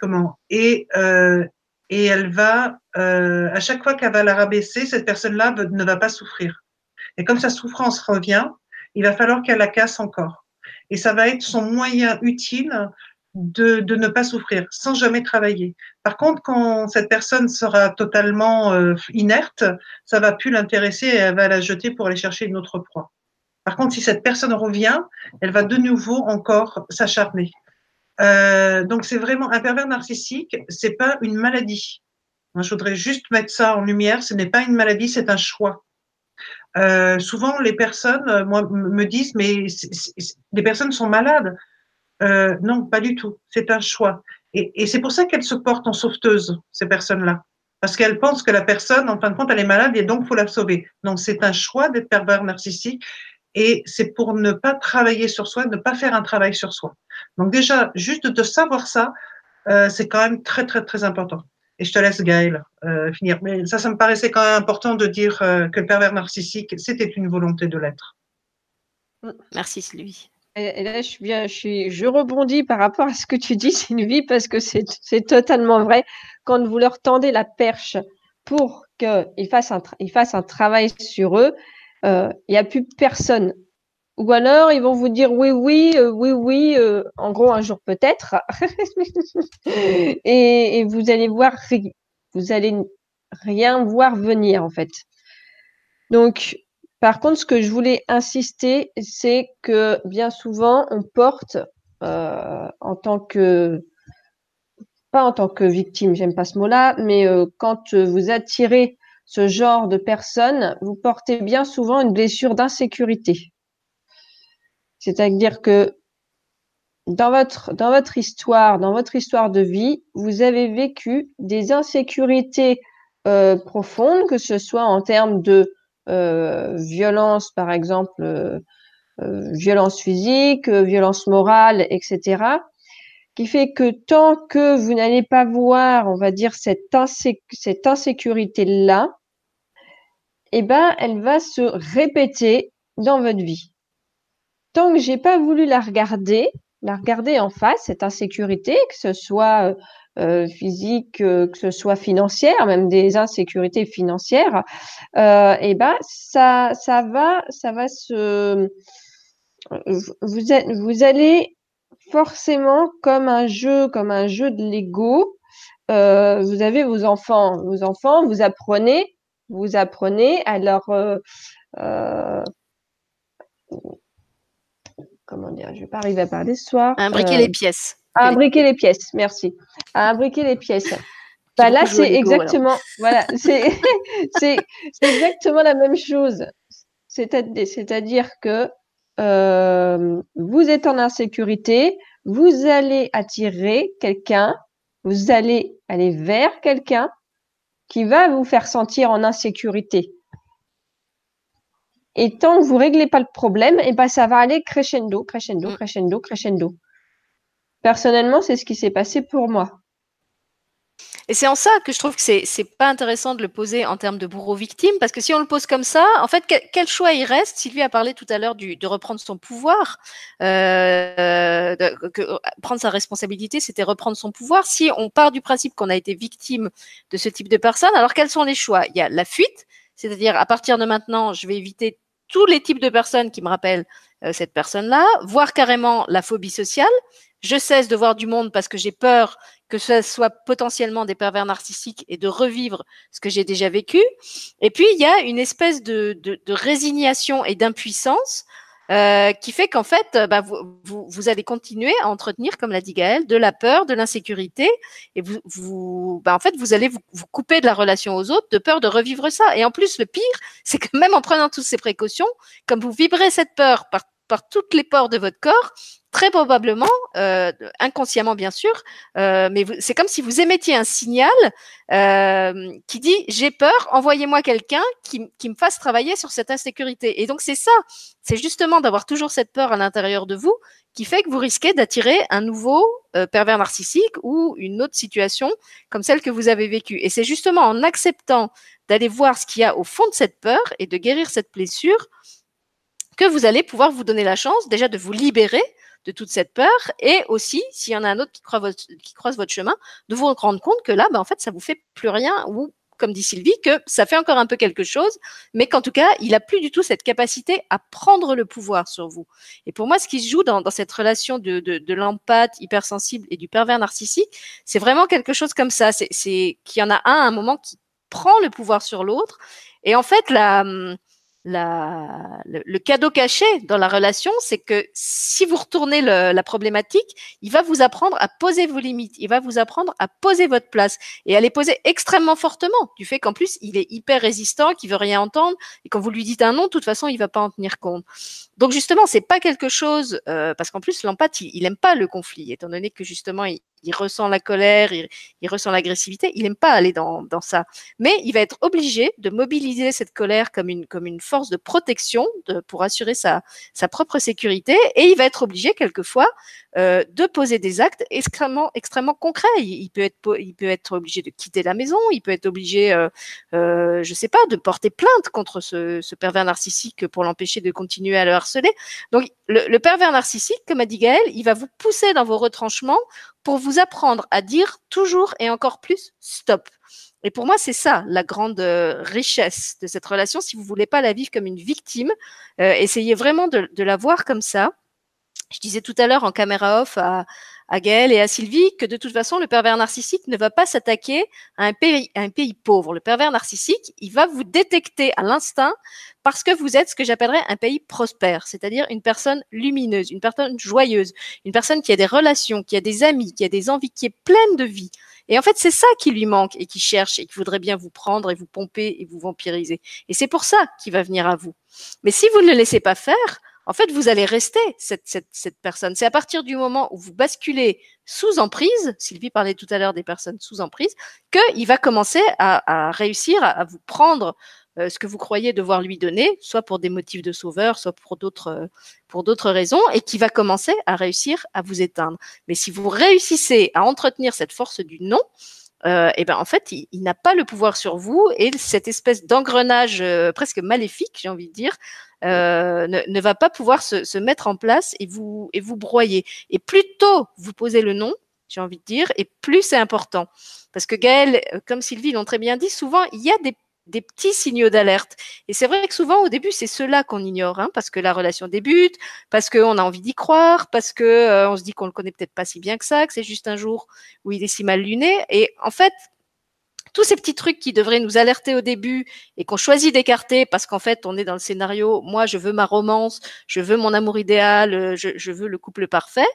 comment? Et euh, et elle va euh, à chaque fois qu'elle va la rabaisser, cette personne-là ne va pas souffrir. Et comme sa souffrance revient, il va falloir qu'elle la casse encore. Et ça va être son moyen utile de, ne pas souffrir sans jamais travailler. Par contre, quand cette personne sera totalement euh, inerte, ça va plus l'intéresser et elle va la jeter pour aller chercher une autre proie. Par contre, si cette personne revient, elle va de nouveau encore s'acharner. Euh, donc c'est vraiment un pervers narcissique, c'est pas une maladie. Moi, je voudrais juste mettre ça en lumière. Ce n'est pas une maladie, c'est un choix. Euh, souvent, les personnes, moi, me disent, mais les personnes sont malades. Euh, non, pas du tout. C'est un choix. Et, c'est pour ça qu'elles se portent en sauveteuse, ces personnes-là. Parce qu'elles pensent que la personne, en fin de compte, elle est malade et donc faut la sauver. Donc, c'est un choix d'être pervers narcissique et c'est pour ne pas travailler sur soi, ne pas faire un travail sur soi. Donc, déjà, juste de savoir ça, euh, c'est quand même très, très, très important. Et je te laisse, Gaël, euh, finir. Mais ça, ça me paraissait quand même important de dire que le pervers narcissique, c'était une volonté de l'être. Merci, Sylvie. Et, là, je, rebondis par rapport à ce que tu dis, (laughs) Sylvie, parce que c'est totalement vrai. Quand vous leur tendez la perche pour qu'ils fassent, un, travail sur eux, euh, il n'y a plus personne ou alors, ils vont vous dire oui, oui, euh, oui, oui, euh, en gros, un jour peut-être. (laughs) et, vous allez voir, vous allez rien voir venir, en fait. Donc, par contre, ce que je voulais insister, c'est que bien souvent, on porte euh, en tant que, pas en tant que victime, j'aime pas ce mot-là, mais quand vous attirez ce genre de personnes, vous portez bien souvent une blessure d'insécurité. C'est-à-dire que dans votre, dans votre histoire, dans votre histoire de vie, vous avez vécu des insécurités euh, profondes, que ce soit en termes de euh, violence, par exemple, euh, violence physique, violence morale, etc., qui fait que tant que vous n'allez pas voir, on va dire, cette, cette insécurité-là, eh ben, elle va se répéter dans votre vie tant que j'ai pas voulu la regarder, la regarder en face, cette insécurité, que ce soit euh, physique, euh, que ce soit financière, même des insécurités financières, euh, et eh ben ça, ça va, ça va se, vous, êtes, vous allez forcément comme un jeu, comme un jeu de Lego. Euh, vous avez vos enfants, vos enfants, vous apprenez, vous apprenez à leur euh, comment dire, je vais pas arriver à parler ce soir. Imbriquer les pièces. À imbriquer les pièces, merci. À imbriquer les pièces. Bah, là, c'est exactement, voilà, (laughs) c'est exactement la même chose. C'est-à-dire que euh, vous êtes en insécurité, vous allez attirer quelqu'un, vous allez aller vers quelqu'un qui va vous faire sentir en insécurité. Et tant que vous réglez pas le problème, et eh ben ça va aller crescendo, crescendo, mm. crescendo, crescendo. Personnellement, c'est ce qui s'est passé pour moi. Et c'est en ça que je trouve que c'est c'est pas intéressant de le poser en termes de bourreau-victime, parce que si on le pose comme ça, en fait, quel, choix il reste? Sylvie a parlé tout à l'heure de reprendre son pouvoir, euh, que, prendre sa responsabilité, c'était reprendre son pouvoir. Si on part du principe qu'on a été victime de ce type de personne, alors quels sont les choix? Il y a la fuite, c'est-à-dire, à partir de maintenant, je vais éviter tous les types de personnes qui me rappellent euh, cette personne-là, voire carrément la phobie sociale. Je cesse de voir du monde parce que j'ai peur que ce soit potentiellement des pervers narcissiques et de revivre ce que j'ai déjà vécu. Et puis, il y a une espèce de, de, de résignation et d'impuissance euh, qui fait qu'en fait, euh, bah, vous, vous, vous, allez continuer à entretenir, comme l'a dit Gaëlle, de la peur, de l'insécurité, et vous, vous bah, en fait, vous allez vous, vous, couper de la relation aux autres de peur de revivre ça. Et en plus, le pire, (laughs) c'est que même en prenant toutes ces précautions, comme vous vibrez cette peur par, par toutes les pores de votre corps, très probablement, euh, inconsciemment bien sûr, euh, mais c'est comme si vous émettiez un signal euh, qui dit j'ai peur, envoyez-moi quelqu'un qui, qui, me fasse travailler sur cette insécurité. Et donc c'est ça, c'est justement d'avoir toujours cette peur à l'intérieur de vous qui fait que vous risquez d'attirer un nouveau euh, pervers narcissique ou une autre situation comme celle que vous avez vécue. Et c'est justement en acceptant d'aller voir ce qu'il y a au fond de cette peur et de guérir cette blessure que vous allez pouvoir vous donner la chance déjà de vous libérer de toute cette peur et aussi, s'il y en a un autre qui croise votre, qui croise votre chemin, de vous rendre compte que là, ben, en fait, ça vous fait plus rien ou comme dit Sylvie, que ça fait encore un peu quelque chose, mais qu'en tout cas, il a plus du tout cette capacité à prendre le pouvoir sur vous. Et pour moi, ce qui se joue dans, dans cette relation de, de, de l'empathe hypersensible et du pervers narcissique, c'est vraiment quelque chose comme ça. C'est qu'il y en a un à un moment qui prend le pouvoir sur l'autre. Et en fait, la, la, le, cadeau caché dans la relation, c'est que si vous retournez le, la problématique, il va vous apprendre à poser vos limites, il va vous apprendre à poser votre place et à les poser extrêmement fortement, du fait qu'en plus il est hyper résistant, qu'il veut rien entendre et quand vous lui dites un non, de toute façon il va pas en tenir compte. Donc justement, c'est pas quelque chose euh, parce qu'en plus l'empathie, il, il aime pas le conflit, étant donné que justement il, il ressent la colère, il, ressent l'agressivité, il n'aime pas aller dans, dans, ça. Mais il va être obligé de mobiliser cette colère comme une, comme une force de protection de, pour assurer sa, sa propre sécurité et il va être obligé quelquefois euh, de poser des actes extrêmement, extrêmement concrets. Il, peut être, il peut être obligé de quitter la maison, il peut être obligé, euh, euh, je sais pas, de porter plainte contre ce, ce pervers narcissique pour l'empêcher de continuer à le harceler. Donc le, le pervers narcissique, comme a dit Gaël, il va vous pousser dans vos retranchements pour vous apprendre à dire toujours et encore plus stop. Et pour moi, c'est ça la grande euh, richesse de cette relation. Si vous voulez pas la vivre comme une victime, euh, essayez vraiment de, de, la voir comme ça. Je disais tout à l'heure en caméra off à, à et à Sylvie que de toute façon, le pervers narcissique ne va pas s'attaquer à un pays, à un pays pauvre. Le pervers narcissique, il va vous détecter à l'instinct parce que vous êtes ce que j'appellerais un pays prospère, c'est-à-dire une personne lumineuse, une personne joyeuse, une personne qui a des relations, qui a des amis, qui a des envies, qui est pleine de vie. Et en fait, c'est ça qui lui manque et qui cherche et qui voudrait bien vous prendre et vous pomper et vous vampiriser. Et c'est pour ça qu'il va venir à vous. Mais si vous ne le laissez pas faire, en fait, vous allez rester cette, cette, cette personne. C'est à partir du moment où vous basculez sous emprise, Sylvie parlait tout à l'heure des personnes sous emprise, qu'il va commencer à, réussir à, à, vous prendre euh, ce que vous croyez devoir lui donner, soit pour des motifs de sauveur, soit pour d'autres euh, pour d'autres raisons, et qui va commencer à réussir à vous éteindre. Mais si vous réussissez à entretenir cette force du non, euh, et ben en fait, il, il n'a pas le pouvoir sur vous et cette espèce d'engrenage euh, presque maléfique, j'ai envie de dire, euh, ne, ne, va pas pouvoir se, se, mettre en place et vous et vous broyer. Et plus tôt vous posez le nom, j'ai envie de dire, et plus c'est important. Parce que Gaël, euh, comme Sylvie l'ont très bien dit, souvent il y a des des petits signaux d'alerte. Et c'est vrai que souvent, au début, c'est cela qu'on ignore, hein, parce que la relation débute, parce qu'on a envie d'y croire, parce que euh, se dit qu'on le connaît peut-être pas si bien que ça, que c'est juste un jour où il est si mal luné. Et en fait, tous ces petits trucs qui devraient nous alerter au début et qu'on choisit d'écarter parce qu'en fait, on est dans le scénario, moi, je veux ma romance, je veux mon amour idéal, euh, je veux le couple parfait.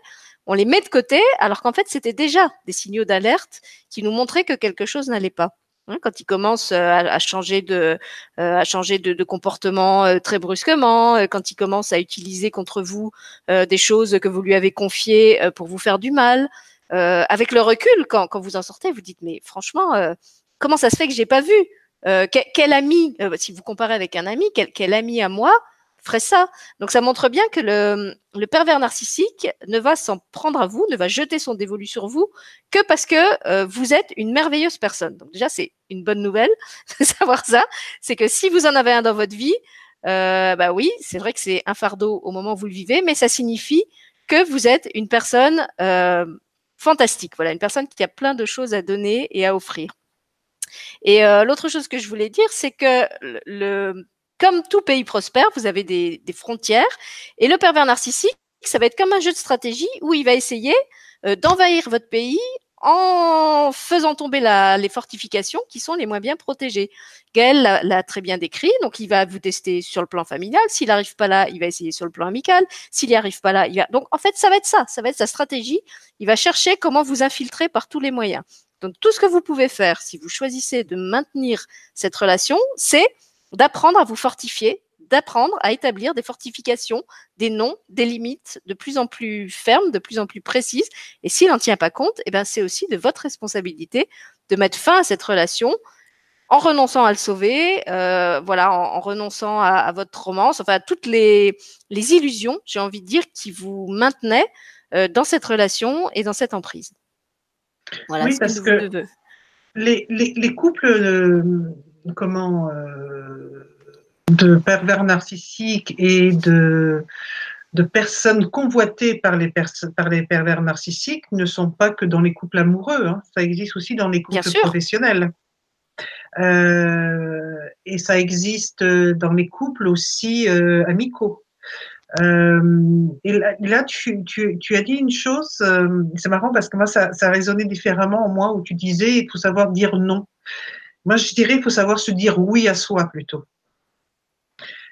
On les met de côté, alors qu'en fait, c'était déjà des signaux d'alerte qui nous montraient que quelque chose n'allait pas. Hein, quand il commence euh, à, changer de, euh, à changer de, comportement euh, très brusquement, quand il commence à utiliser contre vous des choses que vous lui avez confiées pour vous faire du mal, avec le recul, quand, quand vous en sortez, vous dites mais franchement, comment ça se fait que j'ai pas vu quel, quel, ami, si vous comparez avec un ami, quel, quel ami à moi ferait ça. Donc ça montre bien que le, pervers narcissique ne va s'en prendre à vous, ne va jeter son dévolu sur vous que parce que euh, vous êtes une merveilleuse personne. Donc déjà c'est une bonne nouvelle (laughs) de savoir ça, c'est que si vous en avez un dans votre vie, euh, bah oui, c'est vrai que c'est un fardeau au moment où vous le vivez, mais ça signifie que vous êtes une personne euh, fantastique. Voilà, une personne qui a plein de choses à donner et à offrir. Et euh, l'autre chose que je voulais dire, c'est que le, comme tout pays prospère, vous avez des, des, frontières. Et le pervers narcissique, ça va être comme un jeu de stratégie où il va essayer euh, d'envahir votre pays en faisant tomber la, les fortifications qui sont les moins bien protégées. Gaël l'a très bien décrit, donc il va vous tester sur le plan familial. S'il n'arrive pas là, il va essayer sur le plan amical. S'il n'y arrive pas là, il va... Donc en fait, ça va être ça, ça va être sa stratégie. Il va chercher comment vous infiltrer par tous les moyens. Donc tout ce que vous pouvez faire, si vous choisissez de maintenir cette relation, c'est d'apprendre à vous fortifier, d'apprendre à établir des fortifications, des noms, des limites de plus en plus fermes, de plus en plus précises. Et s'il n'en tient pas compte, eh ben c'est aussi de votre responsabilité de mettre fin à cette relation en renonçant à le sauver, euh, voilà, en, en renonçant à, à, votre romance, enfin toutes les, les illusions, j'ai envie de dire, qui vous maintenaient euh, dans cette relation et dans cette emprise. Voilà, oui, parce que, que les, les, les, couples, euh, comment euh, de pervers narcissiques et de, de personnes convoitées par les, pers par les pervers narcissiques ne sont pas que dans les couples amoureux, hein. ça existe aussi dans les couples professionnels. Euh, et ça existe dans les couples aussi euh, amicaux. Euh, et là, là tu, tu, tu, as dit une chose, euh, c'est marrant parce que moi, ça, ça résonnait différemment en moi où tu disais il faut savoir dire non. Moi, je dirais il faut savoir se dire oui à soi plutôt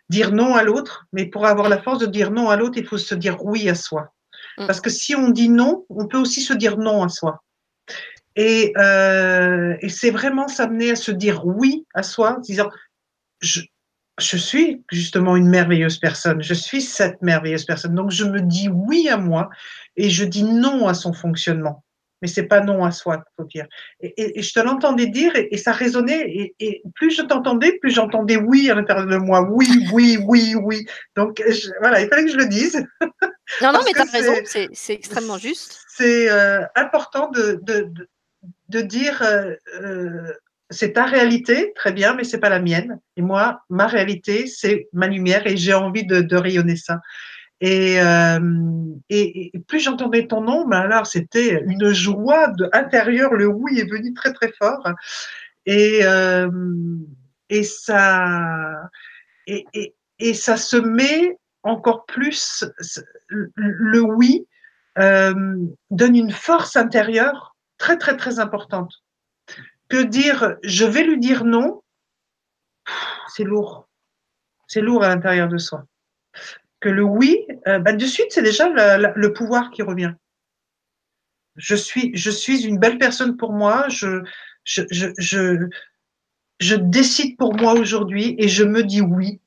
dire non à l'autre, mais pour avoir la force de dire non à l'autre, il faut se dire oui à soi. Mm. Parce que si on dit non, on peut aussi se dire non à soi. Et, euh, et c'est vraiment s'amener à se dire oui à soi, en disant je, je suis justement une merveilleuse personne, je suis cette merveilleuse personne. Donc je me dis oui à moi et je dis non à son fonctionnement. Mais c'est pas non à soi, faut dire. Et, et, je te l'entendais dire et, ça résonnait. Et, plus je t'entendais, plus j'entendais oui à l'intérieur de moi. Oui, oui, oui, oui. Donc voilà, il fallait que je le dise. Non, non, mais tu as raison, c'est extrêmement juste. C'est euh, important de, de, de, dire euh, euh, c'est ta réalité, très bien, mais c'est pas la mienne. Et moi, ma réalité, c'est ma lumière et j'ai envie de, de, rayonner ça. Et, euh, et, plus j'entendais ton nom, ben alors c'était une joie de, intérieure. Le oui est venu très très fort. Et, euh, et ça et, et, ça se met encore plus. Le oui euh, donne une force intérieure très très très importante. Que dire je vais lui dire non, c'est lourd. C'est lourd à l'intérieur de soi que le oui, euh, bah, de suite, c'est déjà le, pouvoir qui revient. Je suis, je suis une belle personne pour moi, je, je, je, je, décide pour moi aujourd'hui et je me dis oui.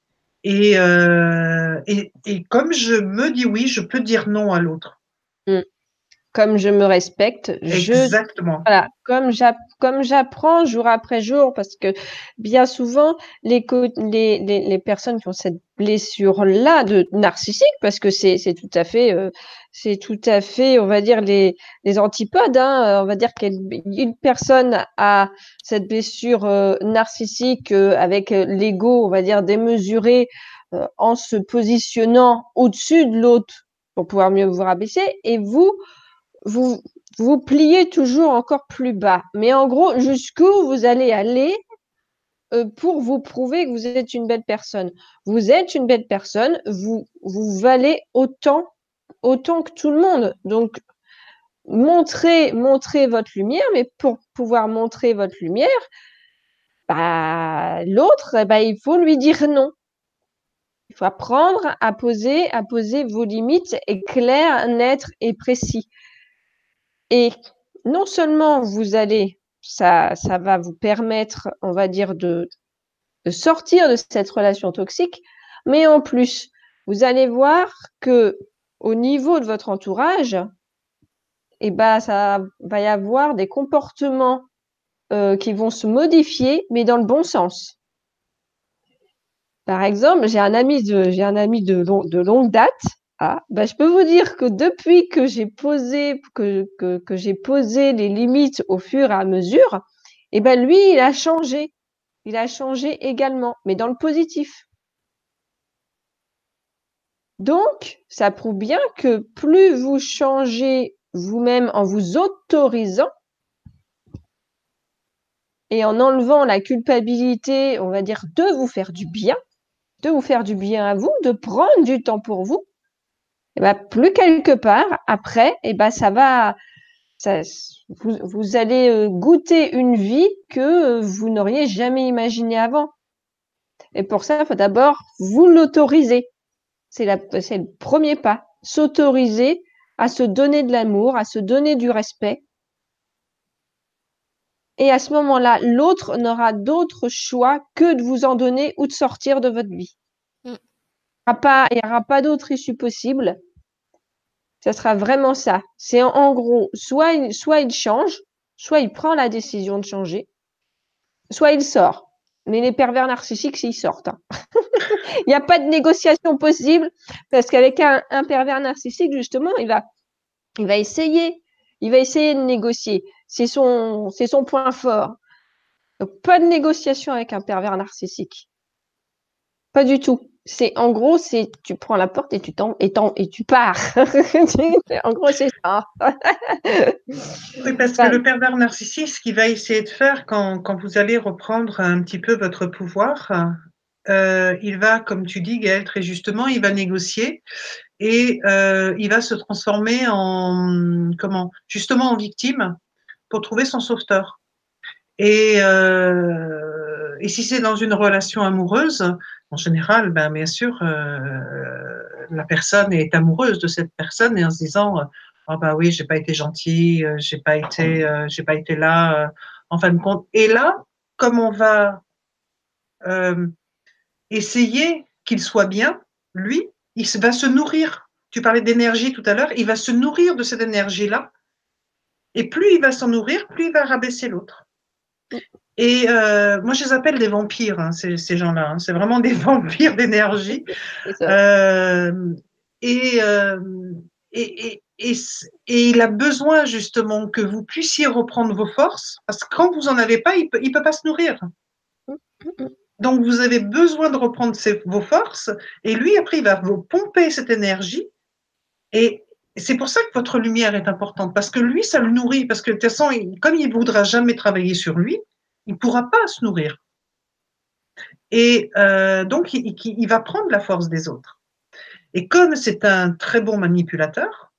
Et, euh, et, et, comme je me dis oui, je peux dire non à l'autre. Mm comme je me respecte, Exactement. voilà, comme comme j'apprends jour après jour, parce que bien souvent les, les, les, personnes qui ont cette blessure là de narcissique, parce que c'est c'est tout à fait euh, c'est tout à fait on va dire les les antipodes, hein, on va dire qu'une personne a cette blessure euh, narcissique euh, avec l'ego on va dire démesuré en se positionnant au-dessus de l'autre pour pouvoir mieux vous rabaisser, et vous vous pliez toujours encore plus bas. Mais en gros, jusqu'où vous allez aller euh, pour vous prouver que vous êtes une belle personne. Vous êtes une belle personne, vous, valez autant, autant que tout le monde. Donc, montrez, votre lumière, mais pour pouvoir montrer votre lumière, bah, l'autre, bah, il faut lui dire non. Il faut apprendre à poser, à poser vos limites et claires, nettes et précis. Et non seulement vous allez, ça, ça va vous permettre, on va dire, de, sortir de cette relation toxique, mais en plus, vous allez voir que au niveau de votre entourage, eh ben, ça va y avoir des comportements euh, qui vont se modifier, mais dans le bon sens. Par exemple, j'ai un ami de, j'ai un ami de, de longue date ah, bah, je peux vous dire que depuis que j'ai posé, que, j'ai posé les limites au fur et à mesure, eh ben lui, il a changé. Il a changé également, mais dans le positif. Donc, ça prouve bien que plus vous changez vous-même en vous autorisant et en enlevant la culpabilité, on va dire, de vous faire du bien, de vous faire du bien à vous, de prendre du temps pour vous, et eh ben, plus quelque part, après, et eh ben, ça va, ça, vous, vous, allez euh, goûter une vie que vous n'auriez jamais imaginée avant. Et pour ça, il faut d'abord vous l'autoriser. C'est le premier pas. S'autoriser à se donner de l'amour, à se donner du respect. Et à ce moment-là, l'autre n'aura d'autre choix que de vous en donner ou de sortir de votre vie. Mm. Il n'y aura pas d'autre issue possible. Ça sera vraiment ça. C'est en, gros, soit il, change, soit il prend la décision de changer, soit il sort. Mais les pervers narcissiques, s'ils sortent. Hein. (laughs) il n'y a pas de négociation possible parce qu'avec un, pervers narcissique, justement, il va, essayer, il va essayer de négocier. C'est son, c'est son point fort. Pas de négociation avec un pervers narcissique. Pas du tout c'est en gros, c'est tu prends la porte et tu t'en, et, et tu pars. (laughs) en gros, c'est ça. (laughs) oui, parce que le pervers narcissique, ce qu'il va essayer de faire quand, quand, vous allez reprendre un petit peu votre pouvoir, euh, il va, comme tu dis, Gaël, très justement, il va négocier et euh, il va se transformer en comment justement en victime pour trouver son sauveteur. Et, euh, et si c'est dans une relation amoureuse, en général, ben, bien sûr, la personne est amoureuse de cette personne et en se disant ah bah oui, j'ai pas été gentil, j'ai pas été, j'ai pas été là en fin de compte. Et là, comme on va essayer qu'il soit bien, lui, il va se nourrir. Tu parlais d'énergie tout à l'heure, il va se nourrir de cette énergie-là. Et plus il va s'en nourrir, plus il va rabaisser l'autre. Et euh, moi, je les appelle des vampires, hein, ces, ces gens-là. Hein. C'est vraiment des (laughs) vampires d'énergie. Euh, et, euh, et, et, et, et, il a besoin justement que vous puissiez reprendre vos forces, parce que quand vous n'en avez pas, il ne peut, il peut pas se nourrir. Donc, vous avez besoin de reprendre vos forces, et lui, après, il va vous pomper cette énergie. Et c'est pour ça que votre lumière est importante, parce que lui, ça le nourrit, parce que de toute façon, comme il ne voudra jamais travailler sur lui, il ne pourra pas se nourrir. Et euh, donc, il, va prendre la force des autres. Et comme c'est un très bon manipulateur,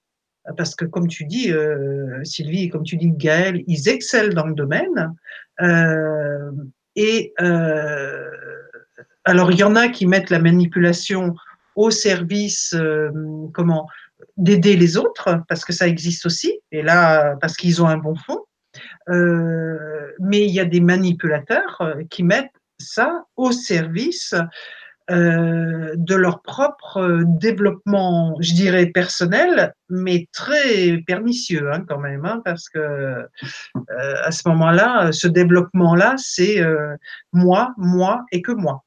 parce que comme tu dis, euh, Sylvie, comme tu dis, Gaël, ils excellent dans le domaine. Euh, et euh, alors, il y en a qui mettent la manipulation au service, comment, d'aider les autres, parce que ça existe aussi, et là, parce qu'ils ont un bon fond. Euh, mais il y a des manipulateurs qui mettent ça au service euh, de leur propre développement, je dirais personnel, mais très pernicieux hein, quand même, hein, parce que euh, à ce moment-là, ce développement-là, c'est euh, moi, moi et que moi.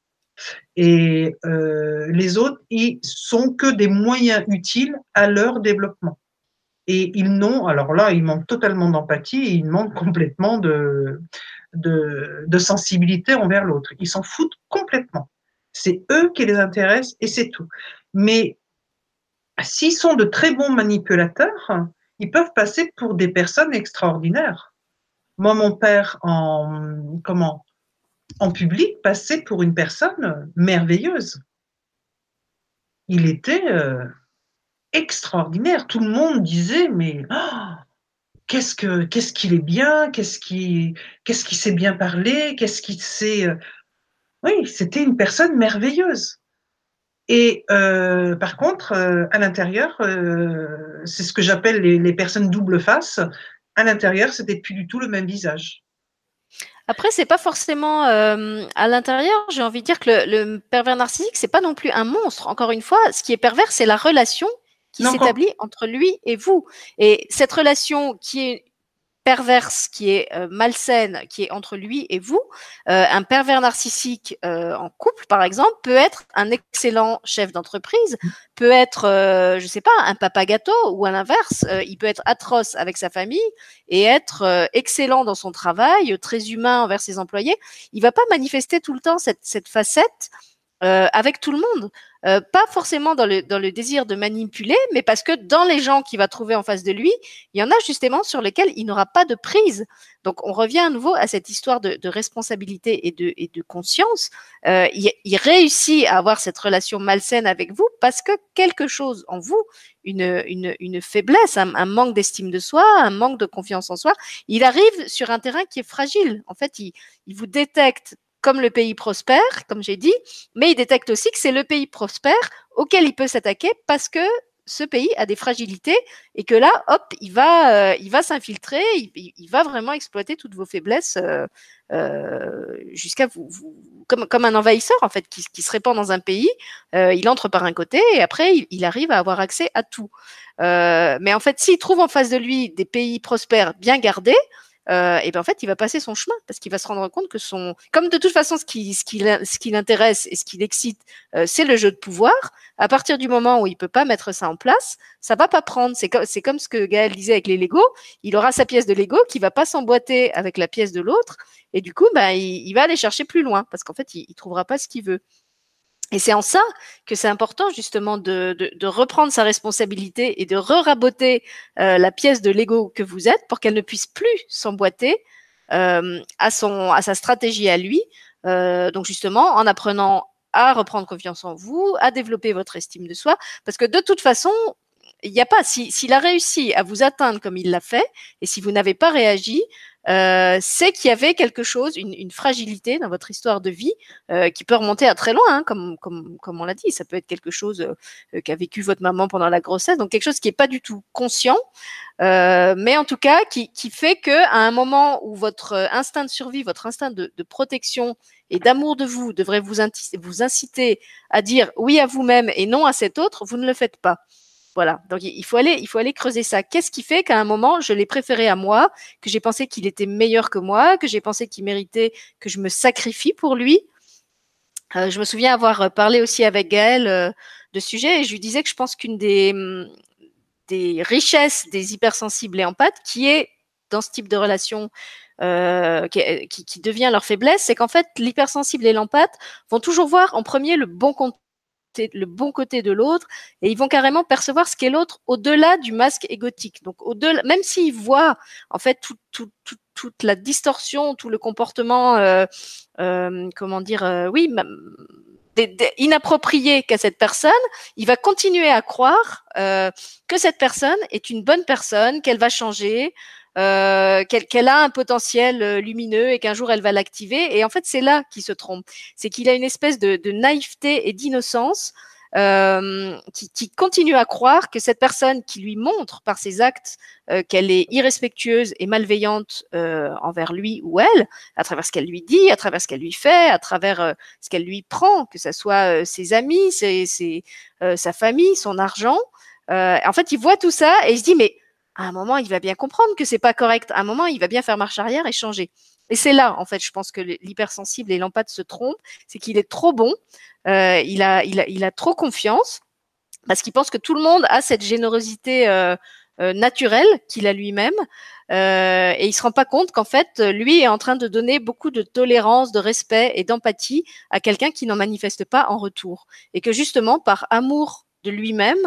Et euh, les autres, ils sont que des moyens utiles à leur développement. Et ils n'ont, alors là, ils manquent totalement d'empathie, ils manquent complètement de, sensibilité envers l'autre. Ils s'en foutent complètement. C'est eux qui les intéressent et c'est tout. Mais s'ils sont de très bons manipulateurs, ils peuvent passer pour des personnes extraordinaires. Moi, mon père, en, comment, en public, passait pour une personne merveilleuse. Il était euh, extraordinaire. Tout le monde disait, mais oh, qu'est-ce que qu'est-ce qu'il est bien, qu'est-ce qui qu'est-ce qui sait bien parler, qu'est-ce qui sait euh, oui, c'était une personne merveilleuse. Et euh, par contre, euh, à l'intérieur, c'est ce que j'appelle les, personnes double face. À l'intérieur, c'était plus du tout le même visage. Après, c'est pas forcément à l'intérieur. J'ai envie de dire que le, pervers narcissique, c'est pas non plus un monstre. Encore une fois, ce qui est pervers, c'est la relation qui s'établit entre lui et vous. Et cette relation qui est perverse, qui est euh, malsaine, qui est entre lui et vous, euh, un pervers narcissique euh, en couple, par exemple, peut être un excellent chef d'entreprise, mmh. peut être, je sais pas, un papa gâteau, ou à l'inverse, il peut être atroce avec sa famille et être excellent dans son travail, très humain envers ses employés. Il va pas manifester tout le temps cette, cette facette avec tout le monde. Euh, pas forcément dans le, désir de manipuler, mais parce que dans les gens qu'il va trouver en face de lui, il y en a justement sur lesquels il n'aura pas de prise. Donc on revient à nouveau à cette histoire de, responsabilité et de, conscience. Euh, il, réussit à avoir cette relation malsaine avec vous parce que quelque chose en vous, une, faiblesse, un, manque d'estime de soi, un manque de confiance en soi, il arrive sur un terrain qui est fragile. En fait, il vous détecte comme le pays prospère, comme j'ai dit, mais il détecte aussi que c'est le pays prospère auquel il peut s'attaquer parce que ce pays a des fragilités et que là, hop, il va, euh, il va s'infiltrer, il, va vraiment exploiter toutes vos faiblesses euh, euh, jusqu'à vous, comme, un envahisseur en fait qui, se répand dans un pays. Il entre par un côté et après il, arrive à avoir accès à tout. Mais en fait, s'il trouve en face de lui des pays prospères bien gardés, euh, et ben en fait il va passer son chemin parce qu'il va se rendre compte que son comme de toute façon ce qui ce qui ce qui l'intéresse et ce qui l'excite euh, c'est le jeu de pouvoir à partir du moment où il peut pas mettre ça en place ça va pas prendre. C'est comme c'est comme ce que Gaël disait avec les Lego. Il aura sa pièce de Lego qui va pas s'emboîter avec la pièce de l'autre. Et du coup ben il, il, va aller chercher plus loin parce qu'en fait il, il trouvera pas ce qu'il veut et c'est en ça que c'est important justement de, de, de, reprendre sa responsabilité et de re-raboter euh, la pièce de l'ego que vous êtes pour qu'elle ne puisse plus s'emboîter euh, à, son, à sa stratégie à lui. Euh, donc justement, en apprenant à reprendre confiance en vous, à développer votre estime de soi, parce que de toute façon, il n'y a pas, s'il si, a réussi à vous atteindre comme il l'a fait, et si vous n'avez pas réagi, euh, c'est qu'il y avait quelque chose, une, fragilité dans votre histoire de vie euh, qui peut remonter à très loin, hein, comme, on l'a dit. Ça peut être quelque chose euh, qu'a vécu votre maman pendant la grossesse, donc quelque chose qui n'est pas du tout conscient, mais en tout cas qui, qui fait que à un moment où votre instinct de survie, votre instinct de, de protection et d'amour de vous devrait vous inciter à dire oui à vous-même et non à cet autre, vous ne le faites pas. Voilà. Donc il faut aller, il creuser ça. Qu'est-ce qui fait qu'à un moment je l'ai préféré à moi, que j'ai pensé qu'il était meilleur que moi, que j'ai pensé qu'il méritait que je me sacrifie pour lui? Euh, je me souviens avoir parlé aussi avec Gaël euh, de sujet et je lui disais que je pense qu'une des, hum, des richesses des hypersensibles et empathes, qui est dans ce type de relation euh, qui, devient leur faiblesse, c'est qu'en fait l'hypersensible et l'empathe vont toujours voir en premier le bon compte le bon côté de l'autre et ils vont carrément percevoir ce qu'est l'autre au-delà du masque égotique. Donc au-delà, même s'ils voient en fait toute la distorsion, tout le comportement, euh, euh, comment dire, euh, oui, inapproprié qu'à cette personne, il va continuer à croire que cette personne est une bonne personne, qu'elle va changer, euh, qu'elle a un potentiel euh, lumineux et qu'un jour elle va l'activer. Et en fait, c'est là qu'il se trompe. C'est qu'il a une espèce de, de naïveté et d'innocence euh, qui, qui, continue à croire que cette personne qui lui montre par ses actes euh, qu'elle est irrespectueuse et malveillante euh, envers lui ou elle, à travers ce qu'elle lui dit, à travers ce qu'elle lui fait, à travers euh, ce qu'elle lui prend, que ce soit ses amis, ses, ses sa famille, son argent. en fait, il voit tout ça et il se dit mais à un moment, il va bien comprendre que c'est pas correct. À un moment, il va bien faire marche arrière et changer. Et c'est là, en fait, je pense que l'hypersensible et l'empathe se trompent. C'est qu'il est trop bon, euh, il, a, il, a, il a trop confiance, parce qu'il pense que tout le monde a cette générosité euh, euh, naturelle qu'il a lui-même. Euh, et il se rend pas compte qu'en fait, lui est en train de donner beaucoup de tolérance, de respect et d'empathie à quelqu'un qui n'en manifeste pas en retour. Et que justement, par amour de lui-même,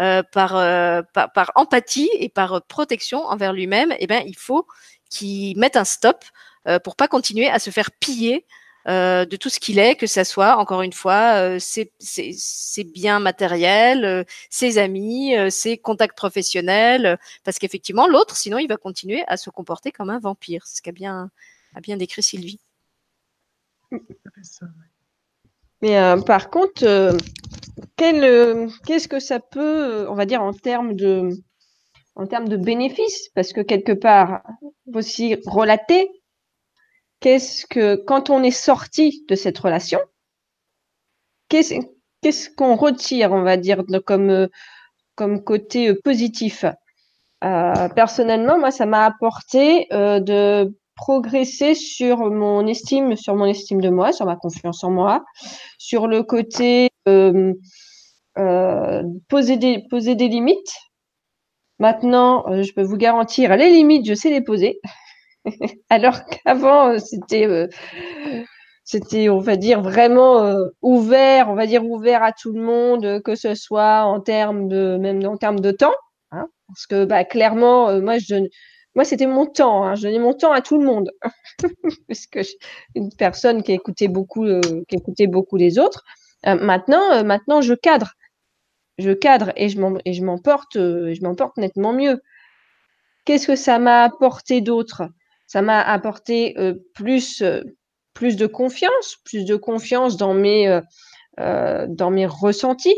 euh, par, euh, par, par, empathie et par protection envers lui-même, eh ben, il faut qu'il mette un stop euh, pour pas continuer à se faire piller de tout ce qu'il est, que ça soit, encore une fois, ses, ses, biens matériels, ses amis, ses contacts professionnels, parce qu'effectivement, l'autre, sinon, il va continuer à se comporter comme un vampire. Ce qu'a bien, a bien décrit Sylvie. Mais par contre, euh, qu'est-ce que ça peut, on va dire, en termes de, en termes de bénéfices? Parce que quelque part, aussi relater, qu'est-ce que, quand on est sorti de cette relation, qu'est-ce qu'on retire, on va dire, comme, euh, comme côté euh, positif Personnellement, moi, ça m'a apporté de progresser sur mon estime, sur mon estime de moi, sur ma confiance en moi, sur le côté euh, poser, des, poser des limites. Maintenant, euh, je peux vous garantir, les limites, je sais les poser. (laughs) Alors qu'avant, euh, c'était, c'était, on va dire, vraiment ouvert, on va dire ouvert à tout le monde, que ce soit en termes de, même en termes de temps. Hein, parce que, bah, clairement, moi, je, moi, c'était mon temps. Hein, je donnais mon temps à tout le monde. (laughs) parce que une personne qui écoutait beaucoup, qui écoutait beaucoup les autres. maintenant, maintenant, je cadre je cadre et je m'emporte euh, je m'emporte nettement mieux. Qu'est-ce que ça m'a apporté d'autre? Ça m'a apporté euh, plus euh, plus de confiance, plus de confiance dans mes dans mes ressentis.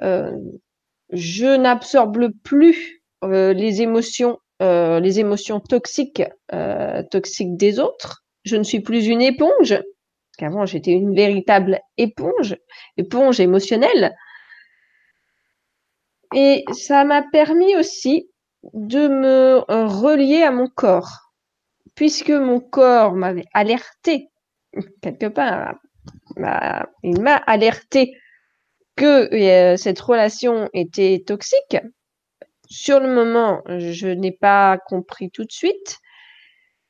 je n'absorbe plus les émotions les émotions toxiques toxiques des autres. Je ne suis plus une éponge. Qu'avant j'étais une véritable éponge, éponge émotionnelle. Et ça m'a permis aussi de me euh, relier à mon corps, puisque mon corps m'avait alerté quelque part. Il m'a alerté que euh, cette relation était toxique. Sur le moment, je n'ai pas compris tout de suite,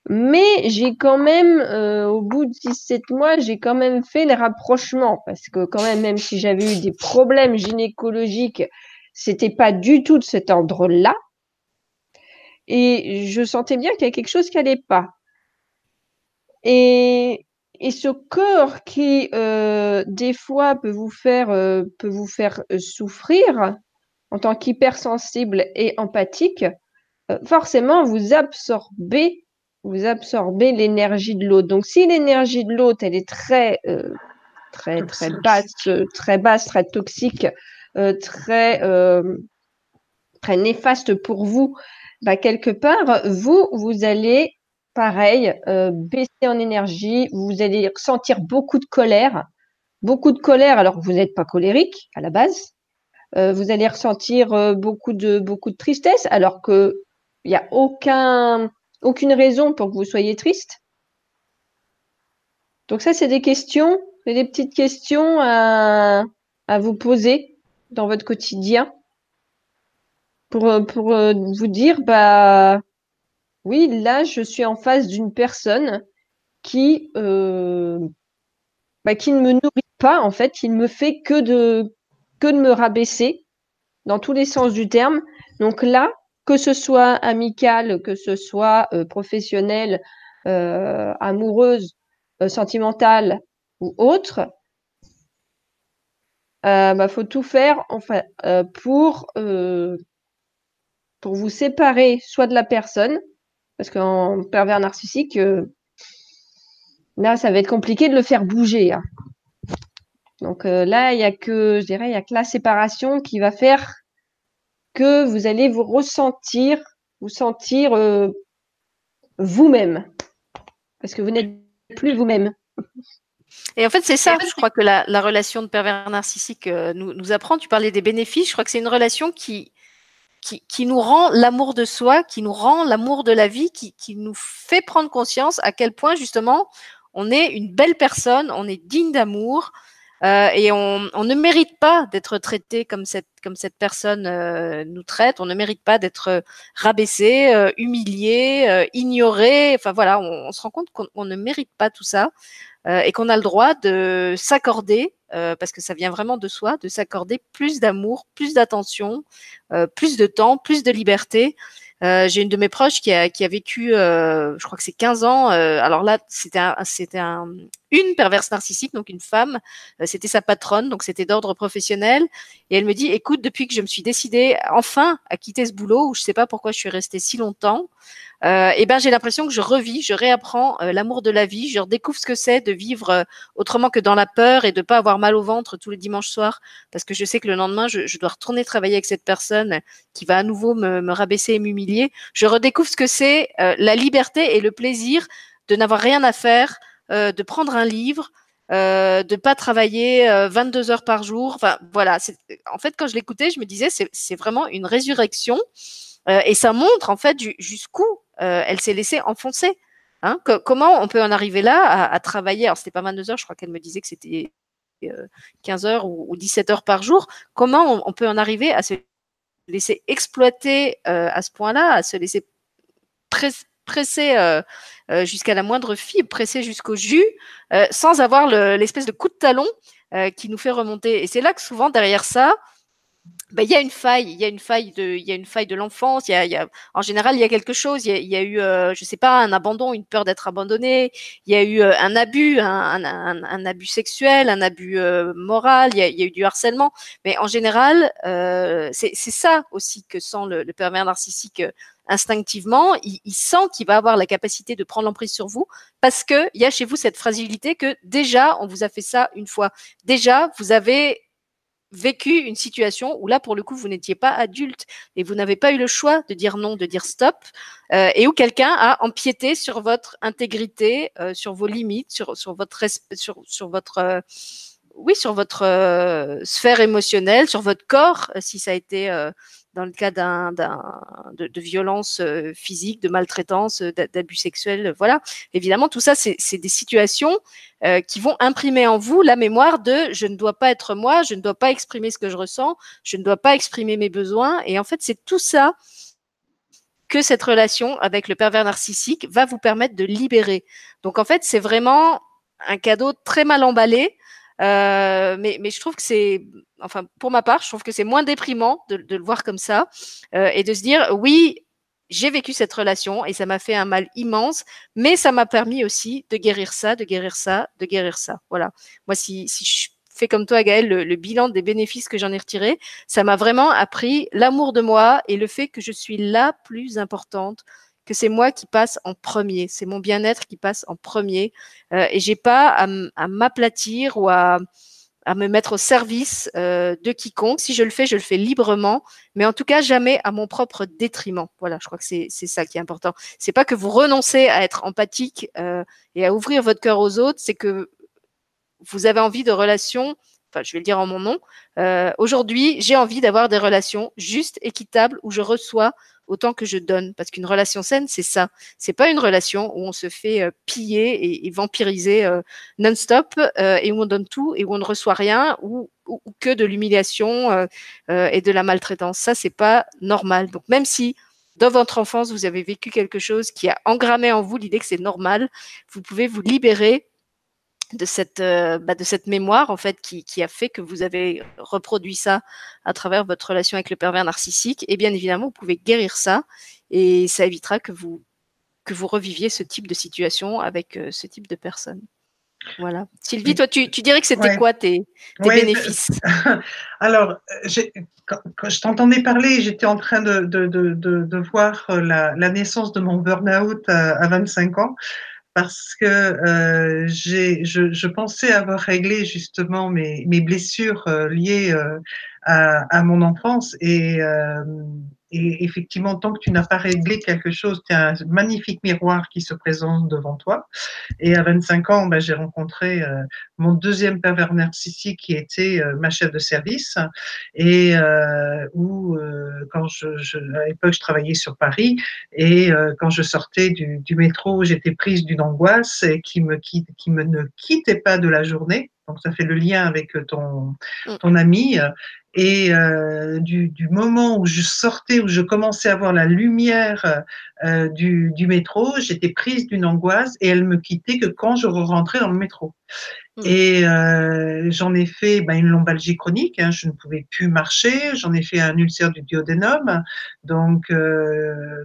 mais j'ai quand même, euh, au bout de 17 mois, j'ai quand même fait les rapprochements, parce que quand même, même si j'avais eu des problèmes gynécologiques c'était pas du tout de cet ordre-là. Et je sentais bien qu'il y a quelque chose qui allait pas. Et, et ce corps qui, euh, des fois, peut vous faire, euh, peut vous faire souffrir en tant qu'hypersensible et empathique, forcément, vous absorbez vous absorbez l'énergie de l'autre. Donc, si l'énergie de l'autre, elle est très, euh, très, très basse, très basse, très toxique, euh, très, euh, très néfaste pour vous, bah, quelque part, vous, vous allez, pareil, baisser en énergie, vous allez ressentir beaucoup de colère, beaucoup de colère alors que vous n'êtes pas colérique à la base. Vous allez ressentir beaucoup de beaucoup de tristesse alors que il n'y a aucun aucune raison pour que vous soyez triste. Donc ça, c'est des questions, c'est des petites questions à, à vous poser dans votre quotidien pour, pour euh, vous dire, bah oui, là, je suis en face d'une personne qui, euh, bah, qui ne me nourrit pas, en fait, qui ne me fait que de, que de me rabaisser dans tous les sens du terme. Donc là, que ce soit amical, que ce soit euh, professionnel, euh, amoureuse, euh, sentimentale ou autre, il bah, faut tout faire enfin, pour, vous séparer soit de la personne, parce qu'en pervers narcissique, là, ça va être compliqué de le faire bouger. Hein. Donc là, il y a que, je dirais, il y a que la séparation qui va faire que vous allez vous ressentir, vous sentir euh, vous-même. Parce que vous n'êtes plus vous-même. Et en fait, c'est ça, je crois que la, relation de pervers narcissique euh, nous, apprend. Tu parlais des bénéfices. Je crois que c'est une relation qui, qui, nous rend l'amour de soi, qui nous rend l'amour de la vie, qui, qui nous fait prendre conscience à quel point, justement, on est une belle personne, on est digne d'amour, euh, et on, on, ne mérite pas d'être traité comme cette, comme cette personne euh, nous traite. On ne mérite pas d'être rabaissé, euh, humilié, euh, ignoré. Enfin voilà, on, on se rend compte qu'on ne mérite pas tout ça et qu'on a le droit de s'accorder, parce que ça vient vraiment de soi, de s'accorder plus d'amour, plus d'attention, plus de temps, plus de liberté. Euh, j'ai une de mes proches qui a, qui a vécu, euh, je crois que c'est 15 ans. Euh, alors là, c'était un, c'était un, une perverse narcissique, donc une femme. c'était sa patronne, donc c'était d'ordre professionnel. Et elle me dit, écoute, depuis que je me suis décidée enfin à quitter ce boulot, où je sais pas pourquoi je suis restée si longtemps, euh, et ben j'ai l'impression que je revis, je réapprends euh, l'amour de la vie, je redécouvre ce que c'est de vivre euh, autrement que dans la peur et de pas avoir mal au ventre tous les dimanches soirs, parce que je sais que le lendemain je, je dois retourner travailler avec cette personne qui va à nouveau me, me rabaisser et m'humilier. Je redécouvre ce que c'est euh, la liberté et le plaisir de n'avoir rien à faire, de prendre un livre. Euh, de pas travailler 22 heures par jour. Enfin, voilà. En fait, quand je l'écoutais, je me disais, c'est vraiment une résurrection. et ça montre en fait jusqu'où euh, elle s'est laissée enfoncer. Hein comment on peut en arriver là à, à travailler? Alors, c'était pas 22 heures, je crois qu'elle me disait que c'était 15 euh, heures ou, 17 heures par jour. Comment on, peut en arriver à se laisser exploiter euh, à ce point-là, à se laisser presser euh, euh, jusqu'à la moindre fibre, presser jusqu'au jus, euh, sans avoir l'espèce de coup de talon qui nous fait remonter. Et c'est là que souvent derrière ça, ben, il y a une faille, il y a une faille de, il y a une faille de l'enfance. Il y a, y a, en général, il y a quelque chose. Il y a, y a eu, euh, je sais pas, un abandon, une peur d'être abandonné. Il y a eu euh, un abus, un, un, un, abus sexuel, un abus euh, moral. Il y, a, il y, a, eu du harcèlement. Mais en général, euh, c'est ça aussi que sent le, le pervers narcissique instinctivement. Il, il sent qu'il va avoir la capacité de prendre l'emprise sur vous parce que il y a chez vous cette fragilité que déjà on vous a fait ça une fois. Déjà, vous avez vécu une situation où là, pour le coup, vous n'étiez pas adulte et vous n'avez pas eu le choix de dire non, de dire stop, euh, et où quelqu'un a empiété sur votre intégrité, euh, sur vos limites, sur, sur votre sur, sur votre euh, oui, sur votre euh, sphère émotionnelle, sur votre corps, si ça a été dans le cas d'un, de, de, violence euh, physique, de maltraitance, euh, d'abus sexuels, voilà. Évidemment, tout ça, c'est, des situations euh, qui vont imprimer en vous la mémoire de je ne dois pas être moi, je ne dois pas exprimer ce que je ressens, je ne dois pas exprimer mes besoins. Et en fait, c'est tout ça que cette relation avec le pervers narcissique va vous permettre de libérer. Donc en fait, c'est vraiment un cadeau très mal emballé euh, mais, mais je trouve que c'est, enfin, pour ma part, je trouve que c'est moins déprimant de, de, le voir comme ça euh, et de se dire, oui, j'ai vécu cette relation et ça m'a fait un mal immense, mais ça m'a permis aussi de guérir ça, de guérir ça, de guérir ça. Voilà. Moi, si, si je fais comme toi, Gaël, le, le bilan des bénéfices que j'en ai retirés, ça m'a vraiment appris l'amour de moi et le fait que je suis la plus importante que c'est moi qui passe en premier, c'est mon bien-être qui passe en premier, euh, et j'ai pas à, m'aplatir ou à, me mettre au service euh, de quiconque. Si je le fais, je le fais librement, mais en tout cas jamais à mon propre détriment. Voilà, je crois que c'est ça qui est important. C'est pas que vous renoncez à être empathique euh, et à ouvrir votre cœur aux autres, c'est que vous avez envie de relations enfin je vais le dire en mon nom, euh, aujourd'hui j'ai envie d'avoir des relations justes, équitables, où je reçois autant que je donne. Parce qu'une relation saine, c'est ça. C'est pas une relation où on se fait euh, piller et, vampiriser euh, non-stop et où on donne tout et où on ne reçoit rien ou, ou, que de l'humiliation et de la maltraitance. Ça, c'est pas normal. Donc même si dans votre enfance, vous avez vécu quelque chose qui a engrammé en vous l'idée que c'est normal, vous pouvez vous libérer de cette, euh, bah, de cette mémoire en fait qui, qui, a fait que vous avez reproduit ça à travers votre relation avec le pervers narcissique. Et bien évidemment, vous pouvez guérir ça et ça évitera que vous, que vous reviviez ce type de situation avec euh, ce type de personne. Voilà. Sylvie, toi, tu, tu dirais que c'était quoi tes, tes bénéfices? (laughs) Alors, quand, je t'entendais parler, j'étais en train de, de, de, de voir la, la, naissance de mon burn-out à, à 25 ans parce que euh, je, je, pensais avoir réglé justement mes, blessures euh, liées euh, à, à, mon enfance et et effectivement, tant que tu n'as pas réglé quelque chose, tu as un magnifique miroir qui se présente devant toi. Et à 25 ans, ben, j'ai rencontré euh, mon deuxième pervers narcissique qui était euh, ma chef de service. Et euh, où, euh, quand je, je, à l'époque, je travaillais sur Paris. Et quand je sortais du, du métro, j'étais prise d'une angoisse qui me, qui, qui me ne quittait pas de la journée. Donc ça fait le lien avec ton, mm. ton ami. Et euh, du, du, moment où je sortais, où je commençais à voir la lumière euh, du, du, métro, j'étais prise d'une angoisse et elle me quittait que quand je rentrais dans le métro. Mmh. Et euh, j'en ai fait ben, une lombalgie chronique, hein, je ne pouvais plus marcher, j'en ai fait un ulcère du duodénum, donc,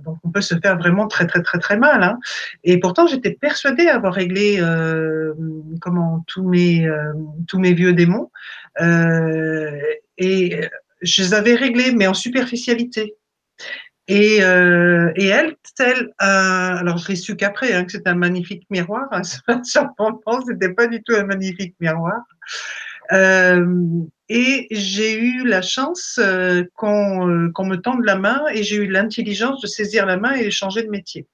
donc on peut se faire vraiment très très très très mal. Hein. Et pourtant j'étais persuadée d'avoir réglé comment tous mes tous mes vieux démons. Euh, et je les avais réglés, mais en superficialité. Et, euh, elle, tel un, alors je l'ai su qu'après, hein, que c'était un magnifique miroir. Hein, (laughs) sur mon c'était pas du tout un magnifique miroir. Euh, et j'ai eu la chance euh, qu'on euh, me tende la main et j'ai eu l'intelligence de saisir la main et de changer de métier.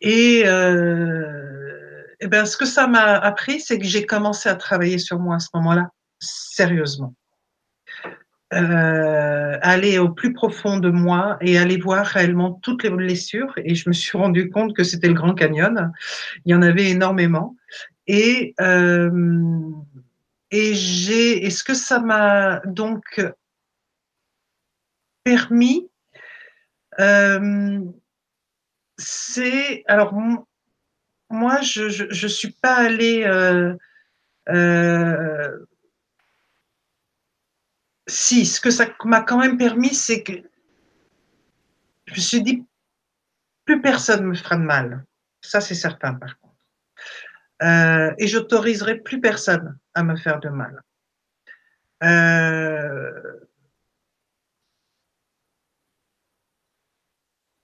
Et, euh, et ben, ce que ça m'a appris, c'est que j'ai commencé à travailler sur moi à ce moment-là, sérieusement euh, aller au plus profond de moi et aller voir réellement toutes les blessures. Et je me suis rendu compte que c'était le Grand Canyon. Il y en avait énormément. Et, euh, et j'ai, est-ce que ça m'a donc permis, euh, c'est, alors, moi, je, je, je suis pas allée, si, ce que ça m'a quand même permis, c'est que je me suis dit, plus personne me fera de mal. Ça, c'est certain, par contre. Euh, et j'autoriserai plus personne à me faire de mal. Euh,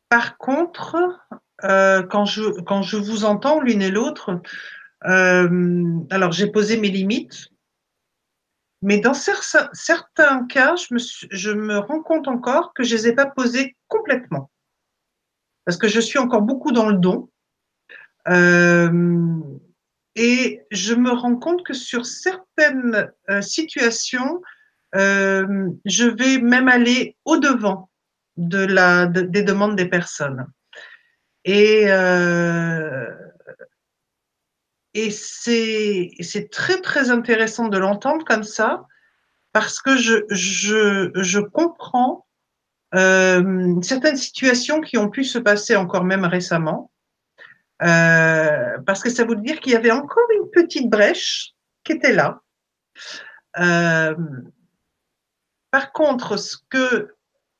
par contre, euh, quand, je, vous entends l'une et l'autre, alors j'ai posé mes limites, mais dans certains cas, je me, je me rends compte encore que je ne les ai pas posés complètement. Parce que je suis encore beaucoup dans le don. Euh, et je me rends compte que sur certaines euh, situations, euh, je vais même aller au-devant de la, de, des demandes des personnes. Et euh, et c'est, très, très intéressant de l'entendre comme ça, parce que je, je, je comprends euh, certaines situations qui ont pu se passer encore même récemment, euh, parce que ça veut dire qu'il y avait encore une petite brèche qui était là. Euh, par contre, ce que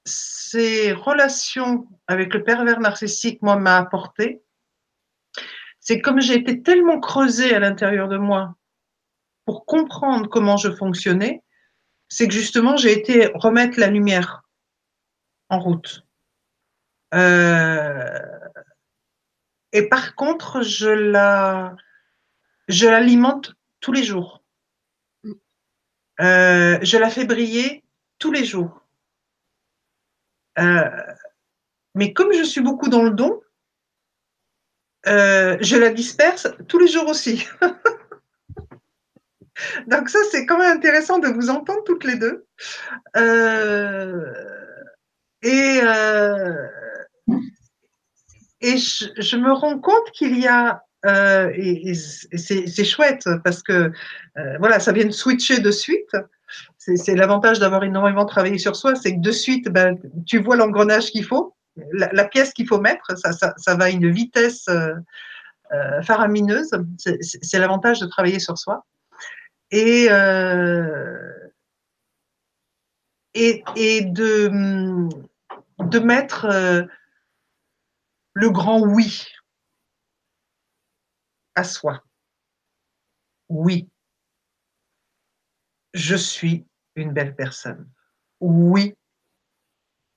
ces relations avec le pervers narcissique, moi, m'a apporté, c'est comme j'ai été tellement creusée à l'intérieur de moi pour comprendre comment je fonctionnais, c'est que justement j'ai été remettre la lumière en route. Euh, et par contre, je la, je l'alimente tous les jours. Euh, je la fais briller tous les jours. Euh, mais comme je suis beaucoup dans le don, euh, je la disperse tous les jours aussi. (laughs) Donc ça, c'est quand même intéressant de vous entendre toutes les deux. et et je, me rends compte qu'il y a euh, et, c'est chouette parce que euh, voilà, ça vient de switcher de suite. C'est l'avantage d'avoir énormément travaillé sur soi, c'est que de suite, ben, tu vois l'engrenage qu'il faut, la, pièce qu'il faut mettre, ça, va à une vitesse euh, euh faramineuse. C'est l'avantage de travailler sur soi. Et, euh, de mettre le grand oui à soi. Oui, je suis une belle personne. Oui,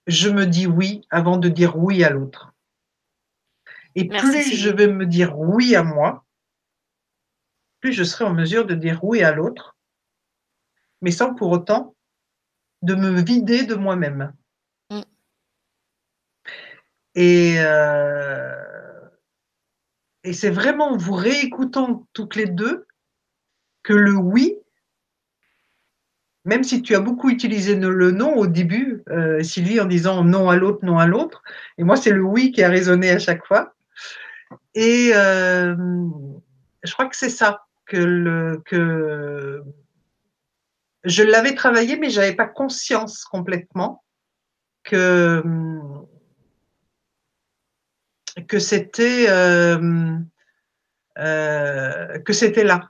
je me dis oui avant de dire oui à l'autre. Et plus je vais me dire oui à moi, plus je serai en mesure de dire oui à l'autre, mais sans pour autant de me vider de moi-même. Mm. Et euh, et c'est vraiment en vous réécoutant toutes les deux que le oui, même si tu as beaucoup utilisé le non au début, euh, Sylvie, en disant non à l'autre, non à l'autre, et moi c'est le oui qui a résonné à chaque fois. Et euh, je crois que c'est ça que, je l'avais travaillé, mais j'avais pas conscience complètement que que c'était euh, là.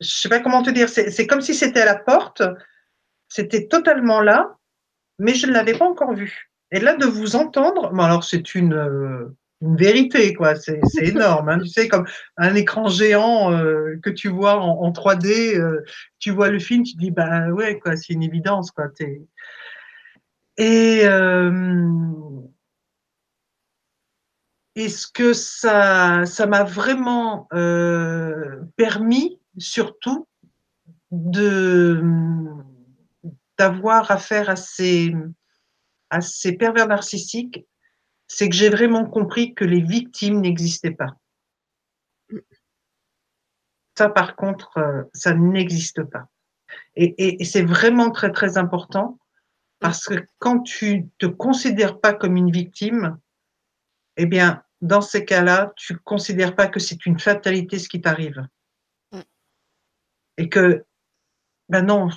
Je sais pas comment te dire. C'est, comme si c'était à la porte. C'était totalement là, mais je ne l'avais pas encore vu. Et là, de vous entendre, bon alors c'est une, euh, une vérité, quoi. C'est, (laughs) énorme. Hein. Tu sais, comme un écran géant que tu vois en, 3D, tu vois le film, tu dis, bah ouais, quoi, c'est une évidence, quoi. Et et ce que ça, ça m'a vraiment euh, permis, surtout, d'avoir affaire à ces, pervers narcissiques, c'est que j'ai vraiment compris que les victimes n'existaient pas. Ça, par contre, euh, ça n'existe pas. Et, c'est vraiment très, très important parce que quand tu te considères pas comme une victime, eh bien, dans ces cas-là, tu ne considères pas que c'est une fatalité ce qui t'arrive. Et que, ben non,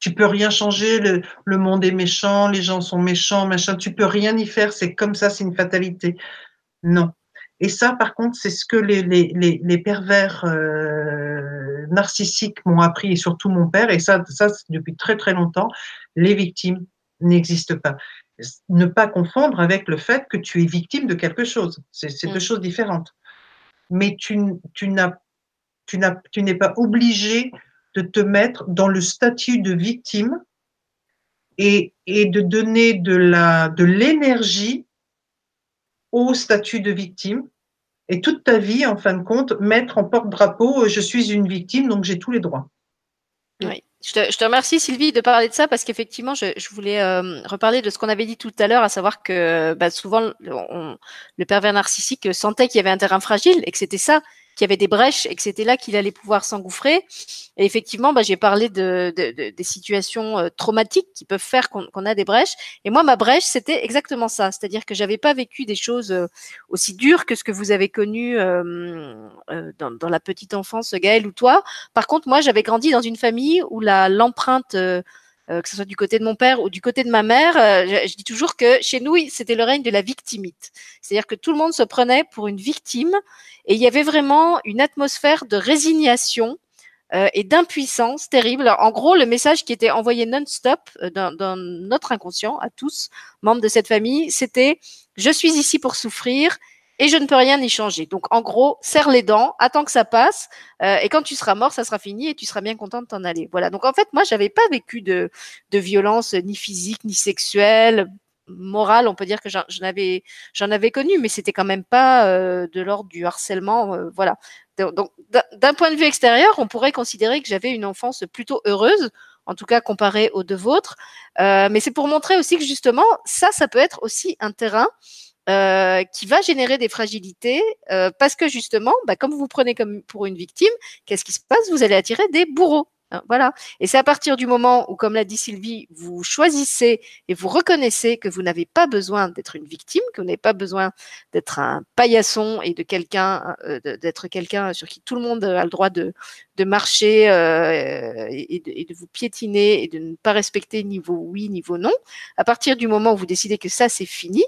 tu peux rien changer, le, monde est méchant, les gens sont méchants, machin, tu peux rien y faire, c'est comme ça, c'est une fatalité. Non. Et ça, par contre, c'est ce que les, les, les, pervers euh, narcissiques m'ont appris, et surtout mon père, et ça, ça depuis très très longtemps, les victimes n'existent pas ne pas confondre avec le fait que tu es victime de quelque chose. C'est deux mm. choses différentes. Mais tu, tu n'es pas obligé de te mettre dans le statut de victime et, de donner de l'énergie au statut de victime et toute ta vie, en fin de compte, mettre en porte-drapeau je suis une victime, donc j'ai tous les droits. Oui. Je te, remercie Sylvie de parler de ça parce qu'effectivement, je, voulais euh, reparler de ce qu'on avait dit tout à l'heure, à savoir que bah, souvent le pervers narcissique sentait qu'il y avait un terrain fragile et que c'était ça qu'il y avait des brèches et que c'était là qu'il allait pouvoir s'engouffrer. Et effectivement, bah, j'ai parlé de, de, des situations euh, traumatiques qui peuvent faire qu'on a des brèches. Et moi, ma brèche, c'était exactement ça. C'est-à-dire que j'avais pas vécu des choses euh, aussi dures que ce que vous avez connu euh, dans, dans, la petite enfance, Gaël ou toi. Par contre, moi, j'avais grandi dans une famille où la l'empreinte euh, que ce soit du côté de mon père ou du côté de ma mère, euh, je, dis toujours que chez nous, c'était le règne de la victimite. C'est-à-dire que tout le monde se prenait pour une victime et il y avait vraiment une atmosphère de résignation euh, et d'impuissance terrible. En gros, le message qui était envoyé non-stop dans, dans, notre inconscient à tous, membres de cette famille, c'était « je suis ici pour souffrir » et je ne peux rien y changer. Donc, en gros, serre les dents, attends que ça passe, euh, et quand tu seras mort, ça sera fini et tu seras bien content de t'en aller. Voilà. Donc, en fait, moi, j'avais pas vécu de, de violence ni physique ni sexuelle, morale, on peut dire que j'en avais, j'en avais connu, mais c'était quand même pas euh, de l'ordre du harcèlement, euh, voilà. Donc, d'un point de vue extérieur, on pourrait considérer que j'avais une enfance plutôt heureuse, en tout cas comparée aux deux vôtres. Euh, mais c'est pour montrer aussi que justement, ça, ça peut être aussi un terrain qui va générer des fragilités parce que justement, bah, comme vous vous prenez comme pour une victime, qu'est-ce qui se passe? Vous allez attirer des bourreaux. Hein, voilà. Et c'est à partir du moment où, comme l'a dit Sylvie, vous choisissez et vous reconnaissez que vous n'avez pas besoin d'être une victime, que vous n'avez pas besoin d'être un paillasson et de quelqu'un, euh, d'être quelqu'un sur qui tout le monde a le droit de, de marcher euh, et, de, et, de, vous piétiner et de ne pas respecter niveau oui, niveau non. À partir du moment où vous décidez que ça c'est fini,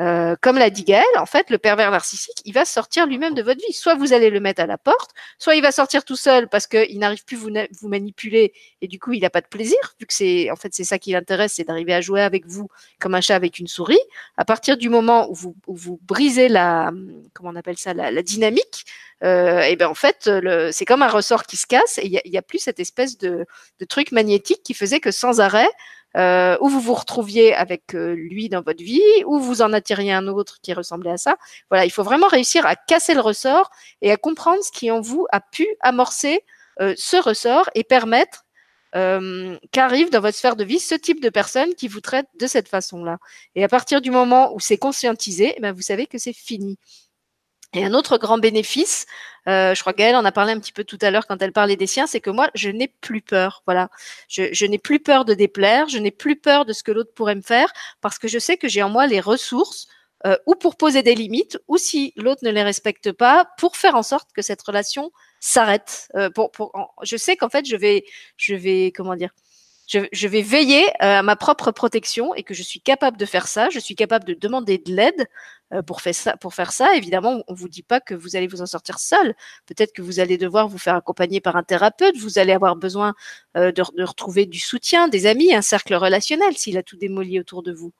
euh, comme l'a dit Gaël, en fait, le pervers narcissique, il va sortir lui-même de votre vie. Soit vous allez le mettre à la porte, soit il va sortir tout seul parce qu'il n'arrive plus vous, vous manipuler et du coup il n'a pas de plaisir, vu que c'est en fait c'est ça qui l'intéresse, c'est d'arriver à jouer avec vous comme un chat avec une souris. À partir du moment où vous, où vous brisez la comment on appelle ça la, dynamique, euh, et ben en fait c'est comme un ressort qui se casse et il n'y a, a, plus cette espèce de, de truc magnétique qui faisait que sans arrêt euh, où vous vous retrouviez avec euh, lui dans votre vie, ou vous en attiriez un autre qui ressemblait à ça. Voilà, il faut vraiment réussir à casser le ressort et à comprendre ce qui en vous a pu amorcer euh, ce ressort et permettre euh, qu'arrive dans votre sphère de vie ce type de personne qui vous traite de cette façon-là. Et à partir du moment où c'est conscientisé, eh ben vous savez que c'est fini. Et un autre grand bénéfice, euh, je crois qu'elle en a parlé un petit peu tout à l'heure quand elle parlait des siens, c'est que moi, je n'ai plus peur. Voilà, je, je n'ai plus peur de déplaire, je n'ai plus peur de ce que l'autre pourrait me faire, parce que je sais que j'ai en moi les ressources euh, ou pour poser des limites, ou si l'autre ne les respecte pas, pour faire en sorte que cette relation s'arrête. Euh, pour, pour, je sais qu'en fait, je vais, je vais, comment dire, je, vais veiller euh, à ma propre protection et que je suis capable de faire ça. Je suis capable de demander de l'aide euh, pour, faire ça, pour faire ça. Évidemment, on vous dit pas que vous allez vous en sortir seul. Peut-être que vous allez devoir vous faire accompagner par un thérapeute. Vous allez avoir besoin euh, de, de, retrouver du soutien, des amis, un cercle relationnel s'il a tout démoli autour de vous.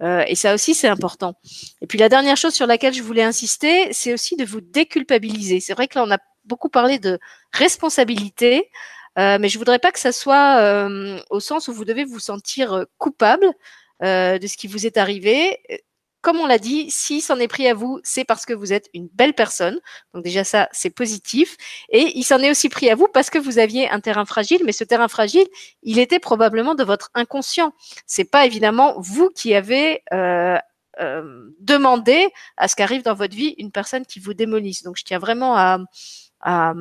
et ça aussi, c'est important. Et puis la dernière chose sur laquelle je voulais insister, c'est aussi de vous déculpabiliser. C'est vrai que là, on a beaucoup parlé de responsabilité. Euh, mais je voudrais pas que ça soit euh, au sens où vous devez vous sentir euh, coupable de ce qui vous est arrivé. Comme on l'a dit, si s'en est pris à vous, c'est parce que vous êtes une belle personne. Donc déjà ça, c'est positif. Et il s'en est aussi pris à vous parce que vous aviez un terrain fragile. Mais ce terrain fragile, il était probablement de votre inconscient. C'est pas évidemment vous qui avez euh, euh, demandé à ce qu'arrive dans votre vie une personne qui vous démolisse. Donc je tiens vraiment à, à,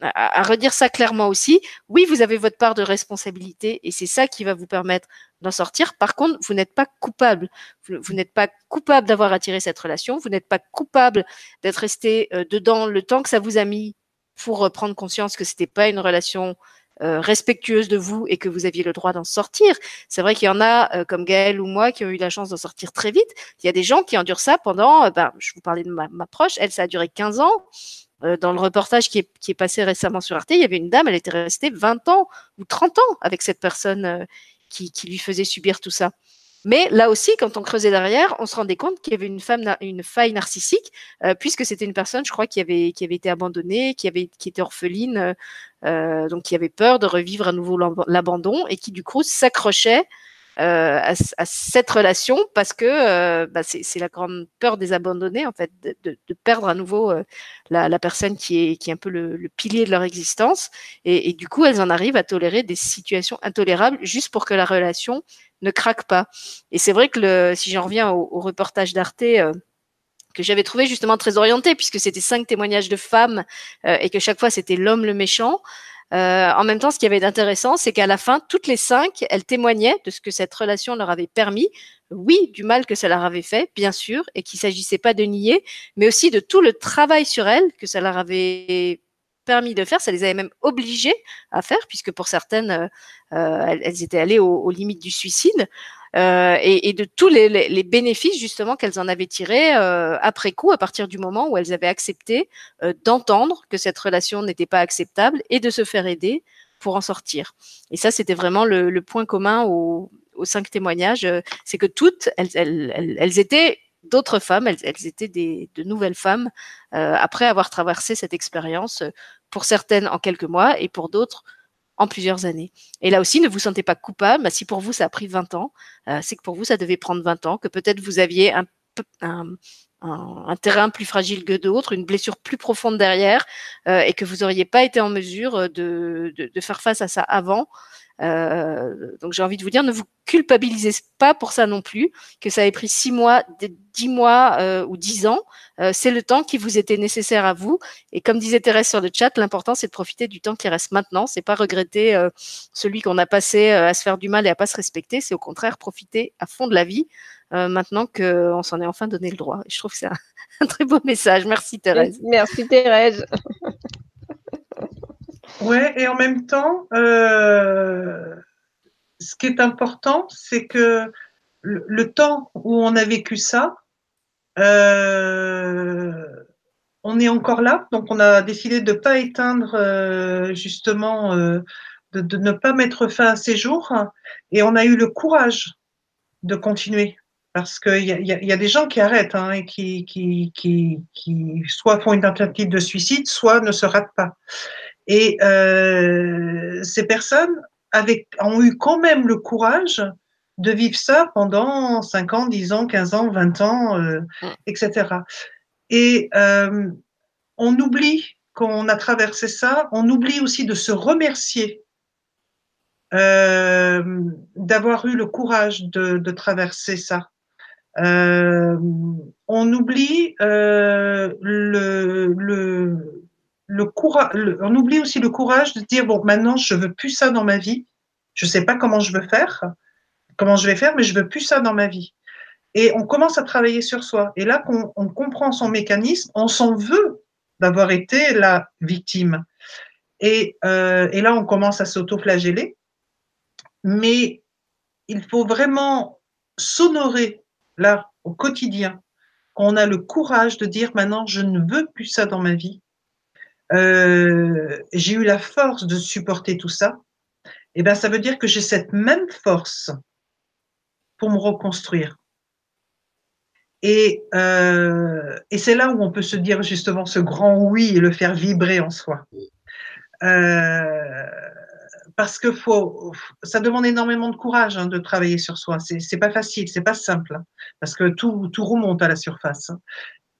à, redire ça clairement aussi. Oui, vous avez votre part de responsabilité et c'est ça qui va vous permettre d'en sortir. Par contre, vous n'êtes pas coupable. Vous, n'êtes pas coupable d'avoir attiré cette relation. Vous n'êtes pas coupable d'être resté euh, dedans le temps que ça vous a mis pour prendre conscience que c'était pas une relation euh, respectueuse de vous et que vous aviez le droit d'en sortir. C'est vrai qu'il y en a, euh, comme Gaëlle ou moi, qui ont eu la chance d'en sortir très vite. Il y a des gens qui endurent ça pendant, ben, je vous parlais de ma proche, elle, ça a duré 15 ans. Euh, dans le reportage qui est, qui est, passé récemment sur Arte, il y avait une dame, elle était restée 20 ans ou 30 ans avec cette personne euh, qui, qui, lui faisait subir tout ça. Mais là aussi, quand on creusait derrière, on se rendait compte qu'il y avait une femme, une faille narcissique, euh, puisque c'était une personne, je crois, qui avait, qui avait été abandonnée, qui avait, qui était orpheline, euh, donc qui avait peur de revivre à nouveau l'abandon et qui du coup s'accrochait à, à, cette relation parce que euh, bah, c'est la grande peur des abandonnés en fait de, de, de perdre à nouveau euh, la, la, personne qui est qui est un peu le, le pilier de leur existence et, et, du coup elles en arrivent à tolérer des situations intolérables juste pour que la relation ne craque pas et c'est vrai que le, si j'en reviens au, au reportage d'Arte que j'avais trouvé justement très orienté puisque c'était cinq témoignages de femmes euh, et que chaque fois c'était l'homme le méchant. Euh, en même temps, ce qui avait d'intéressant, c'est qu'à la fin, toutes les cinq, elles témoignaient de ce que cette relation leur avait permis. Oui, du mal que ça leur avait fait, bien sûr, et qu'il s'agissait pas de nier, mais aussi de tout le travail sur elles que ça leur avait permis de faire, ça les avait même obligées à faire, puisque pour certaines, euh, euh elles, étaient allées aux limites du suicide. Euh, et, de tous les, bénéfices justement qu'elles en avaient tirés euh, après coup, à partir du moment où elles avaient accepté euh, d'entendre que cette relation n'était pas acceptable et de se faire aider pour en sortir. Et ça, c'était vraiment le, point commun aux, cinq témoignages, c'est que toutes, elles, étaient d'autres femmes, elles, étaient des, de nouvelles femmes après avoir traversé cette expérience, pour certaines en quelques mois et pour d'autres en plusieurs années. Et là aussi, ne vous sentez pas coupable. Si pour vous, ça a pris 20 ans, euh, c'est que pour vous, ça devait prendre 20 ans, que peut-être vous aviez un, terrain plus fragile que d'autres, une blessure plus profonde derrière, euh, et que vous n'auriez pas été en mesure de, de, faire face à ça avant. Euh, donc j'ai envie de vous dire, ne vous culpabilisez pas pour ça non plus, que ça ait pris six mois, dix mois euh, ou dix ans. Euh, c'est le temps qui vous était nécessaire à vous. Et comme disait Thérèse sur le chat, l'important c'est de profiter du temps qui reste maintenant. C'est pas regretter euh, celui qu'on a passé euh, à se faire du mal et à pas se respecter. C'est au contraire profiter à fond de la vie maintenant qu'on s'en est enfin donné le droit. Et je trouve que c'est un, (laughs) un très beau message. Merci Thérèse. Merci Thérèse. (laughs) Ouais, et en même temps, euh, ce qui est important, c'est que le, temps où on a vécu ça, euh, on est encore là, donc on a décidé de ne pas éteindre euh, justement, euh, de, de, ne pas mettre fin à ces jours, et on a eu le courage de continuer. Parce qu'il y, y, y a, des gens qui arrêtent hein, et qui, qui, qui, qui soit font une tentative de suicide, soit ne se ratent pas. Et euh, ces personnes avaient, ont eu quand même le courage de vivre ça pendant 5 ans, 10 ans, 15 ans, 20 ans, euh, etc. Et euh, on oublie qu'on a traversé ça, on oublie aussi de se remercier euh, d'avoir eu le courage de, de traverser ça. On oublie le, le, on oublie aussi le courage de dire bon, maintenant je veux plus ça dans ma vie. Je sais pas comment je veux faire, comment je vais faire, mais je veux plus ça dans ma vie. Et on commence à travailler sur soi. Et là qu'on on comprend son mécanisme, on s'en veut d'avoir été la victime. Et, euh, et là, on commence à s'auto-flageller. Mais il faut vraiment s'honorer là au quotidien. On a le courage de dire maintenant, je ne veux plus ça dans ma vie euh, j'ai eu la force de supporter tout ça, et eh ben ça veut dire que j'ai cette même force pour me reconstruire. Et, euh, et c'est là où on peut se dire justement ce grand oui et le faire vibrer en soi. Euh, parce que faut, ça demande énormément de courage hein, de travailler sur soi. C'est, pas facile, c'est pas simple, hein, parce que tout, tout remonte à la surface. Hein.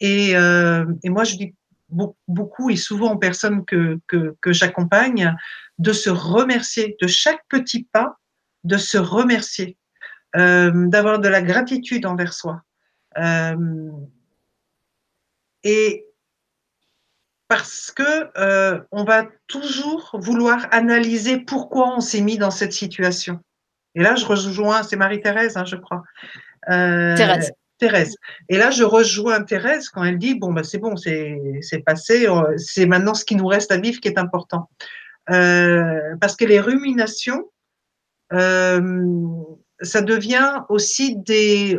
Et, et moi, je dis beaucoup et souvent aux personnes que, que, j'accompagne de se remercier de chaque petit pas, de se remercier, euh, d'avoir de la gratitude envers soi. Euh, et parce que euh, on va toujours vouloir analyser pourquoi on s'est mis dans cette situation. Et là, je rejoins, c'est Marie-Thérèse, hein, je crois. Thérèse. Thérèse. Et là, je rejoins Thérèse quand elle dit bon, bah, c'est bon, c'est passé, euh, c'est maintenant ce qui nous reste à vivre qui est important. Euh, parce que les ruminations, euh, ça devient aussi des,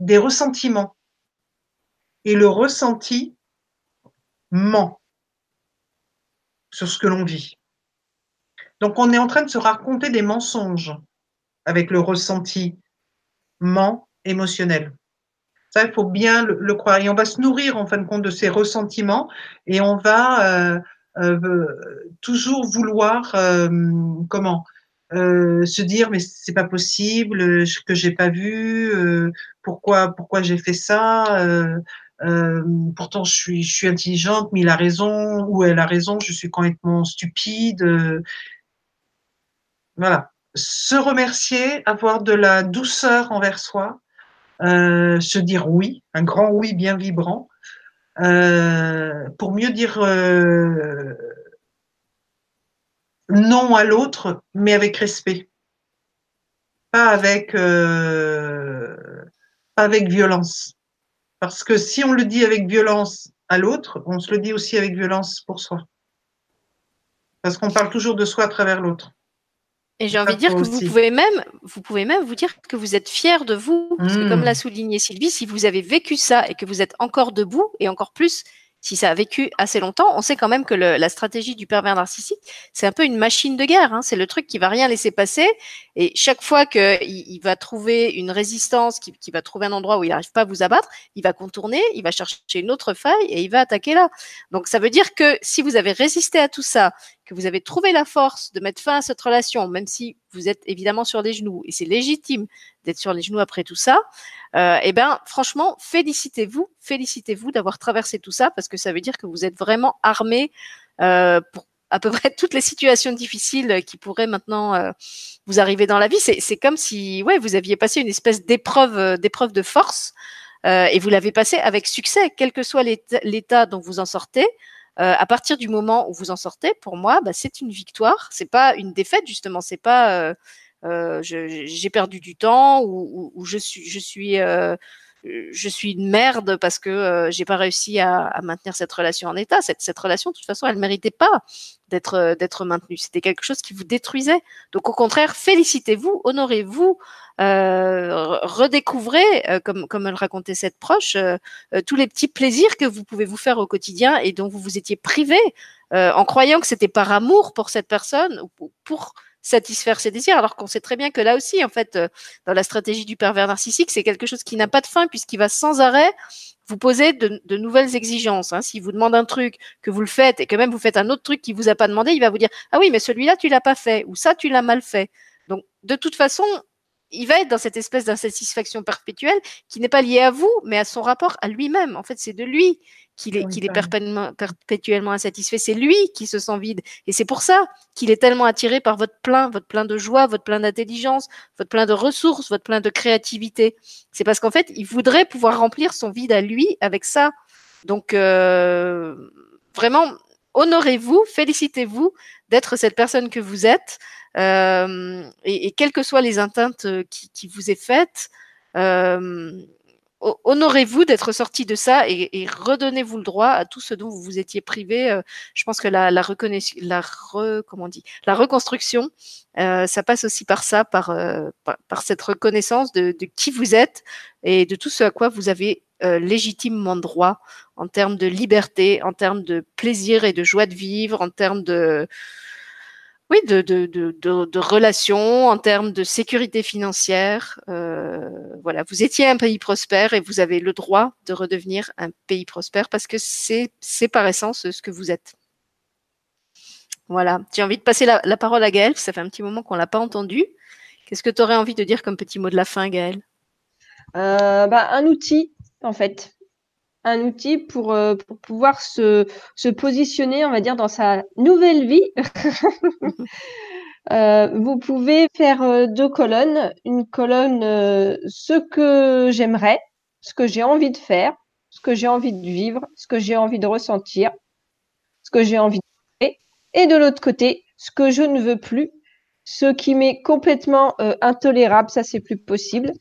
des ressentiments. Et le ressenti ment sur ce que l'on vit. Donc, on est en train de se raconter des mensonges avec le ressenti ment émotionnel. Il faut bien le, croire. Et on va se nourrir, en fin de compte, de ces ressentiments et on va euh, euh, toujours vouloir, euh, comment, euh, se dire, mais c'est pas possible, que j'ai pas vu, euh, pourquoi, pourquoi j'ai fait ça. pourtant, je suis, je suis intelligente, mais il a raison, ou elle a raison, je suis complètement stupide. voilà. Se remercier, avoir de la douceur envers soi, euh, se dire oui, un grand oui bien vibrant, euh, pour mieux dire euh, non à l'autre, mais avec respect, pas avec, euh, pas avec violence. Parce que si on le dit avec violence à l'autre, on se le dit aussi avec violence pour soi. Parce qu'on parle toujours de soi à travers l'autre. Et j'ai envie de dire que vous pouvez même, vous pouvez même vous dire que vous êtes fier de vous, parce que comme l'a souligné Sylvie, si vous avez vécu ça et que vous êtes encore debout, et encore plus si ça a vécu assez longtemps, on sait quand même que le, la stratégie du pervers narcissique, c'est un peu une machine de guerre. Hein. C'est le truc qui va rien laisser passer. Et chaque fois qu'il il va trouver une résistance, qu'il qui va trouver un endroit où il n'arrive pas à vous abattre, il va contourner, il va chercher une autre faille et il va attaquer là. Donc ça veut dire que si vous avez résisté à tout ça, que vous avez trouvé la force de mettre fin à cette relation, même si vous êtes évidemment sur les genoux, et c'est légitime d'être sur les genoux après tout ça, euh, eh ben franchement, félicitez-vous, félicitez-vous d'avoir traversé tout ça, parce que ça veut dire que vous êtes vraiment armé euh, pour à peu près (laughs) toutes les situations difficiles qui pourraient maintenant euh, vous arriver dans la vie. C'est comme si ouais, vous aviez passé une espèce d'épreuve euh, d'épreuve de force euh, et vous l'avez passé avec succès, quel que soit l'état dont vous en sortez. Euh, à partir du moment où vous en sortez, pour moi, bah, c'est une victoire. C'est pas une défaite justement. C'est pas euh, j'ai perdu du temps ou, ou, ou je suis je suis je suis une merde parce que euh, j'ai pas réussi à, maintenir cette relation en état. Cette, relation, de toute façon, elle méritait pas d'être euh, d'être maintenue. C'était quelque chose qui vous détruisait. Donc au contraire, félicitez-vous, honorez-vous, euh, redécouvrez, euh, comme comme le racontait cette proche, tous les petits plaisirs que vous pouvez vous faire au quotidien et dont vous vous étiez privé en croyant que c'était par amour pour cette personne ou pour satisfaire ses désirs, alors qu'on sait très bien que là aussi, en fait, euh, dans la stratégie du pervers narcissique, c'est quelque chose qui n'a pas de fin puisqu'il va sans arrêt vous poser de, nouvelles exigences. Hein. S'il vous demande un truc, que vous le faites et que même vous faites un autre truc qui vous a pas demandé, il va vous dire ah oui mais celui-là tu l'as pas fait ou ça tu l'as mal fait. Donc de toute façon, il va être dans cette espèce d'insatisfaction perpétuelle qui n'est pas liée à vous, mais à son rapport à lui-même. En fait, c'est de lui qu'il est, qu'il est perpétuellement insatisfait. C'est lui qui se sent vide. Et c'est pour ça qu'il est tellement attiré par votre plein, votre plein de joie, votre plein d'intelligence, votre plein de ressources, votre plein de créativité. C'est parce qu'en fait, il voudrait pouvoir remplir son vide à lui avec ça. Donc, euh, vraiment, honorez-vous, félicitez-vous d'être cette personne que vous êtes. Euh, et, quelles que soient les atteintes euh, qui, qui vous est faites, euh, honorez-vous d'être sorti de ça et, et redonnez-vous le droit à tout ce dont vous vous étiez privé. Euh, je pense que la, la, la, re, comment on dit, la reconstruction, euh, ça passe aussi par ça, par, euh, par, par, cette reconnaissance de, de, qui vous êtes et de tout ce à quoi vous avez légitimement droit en termes de liberté, en termes de plaisir et de joie de vivre, en termes de oui, de, de, de, relations, en termes de sécurité financière. Euh, voilà, vous étiez un pays prospère et vous avez le droit de redevenir un pays prospère parce que c'est, par essence ce que vous êtes. Voilà, j'ai envie de passer la, parole à Gaëlle, ça fait un petit moment qu'on l'a pas entendu. Qu'est-ce que tu aurais envie de dire comme petit mot de la fin, Gaëlle? Euh, bah, Un outil, en fait un outil pour, euh, pour pouvoir se, se, positionner, on va dire, dans sa nouvelle vie. (laughs) euh, vous pouvez faire euh, deux colonnes. Une colonne, euh, ce que j'aimerais, ce que j'ai envie de faire, ce que j'ai envie de vivre, ce que j'ai envie de ressentir, ce que j'ai envie de faire. Et de l'autre côté, ce que je ne veux plus, ce qui m'est complètement intolérable, ça c'est plus possible.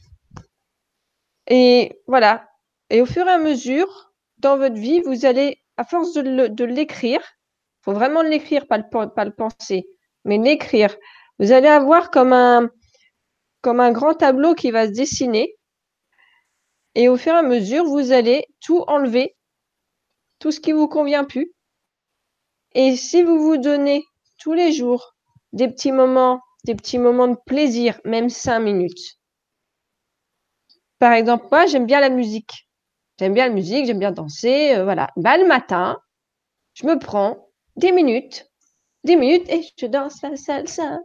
Et voilà, et au fur et à mesure, dans votre vie, vous allez, à force de l'écrire, il faut vraiment l'écrire, pas le, pas le penser, mais l'écrire, vous allez avoir comme un, comme un grand tableau qui va se dessiner. Et au fur et à mesure, vous allez tout enlever, tout ce qui vous convient plus. Et si vous vous donnez tous les jours des petits moments, des petits moments de plaisir, même cinq minutes. Par exemple, moi, j'aime bien la musique. J'aime bien la musique, j'aime bien danser, euh, voilà. Bah, le matin, je me prends 10 minutes, 10 minutes et je danse la salsa.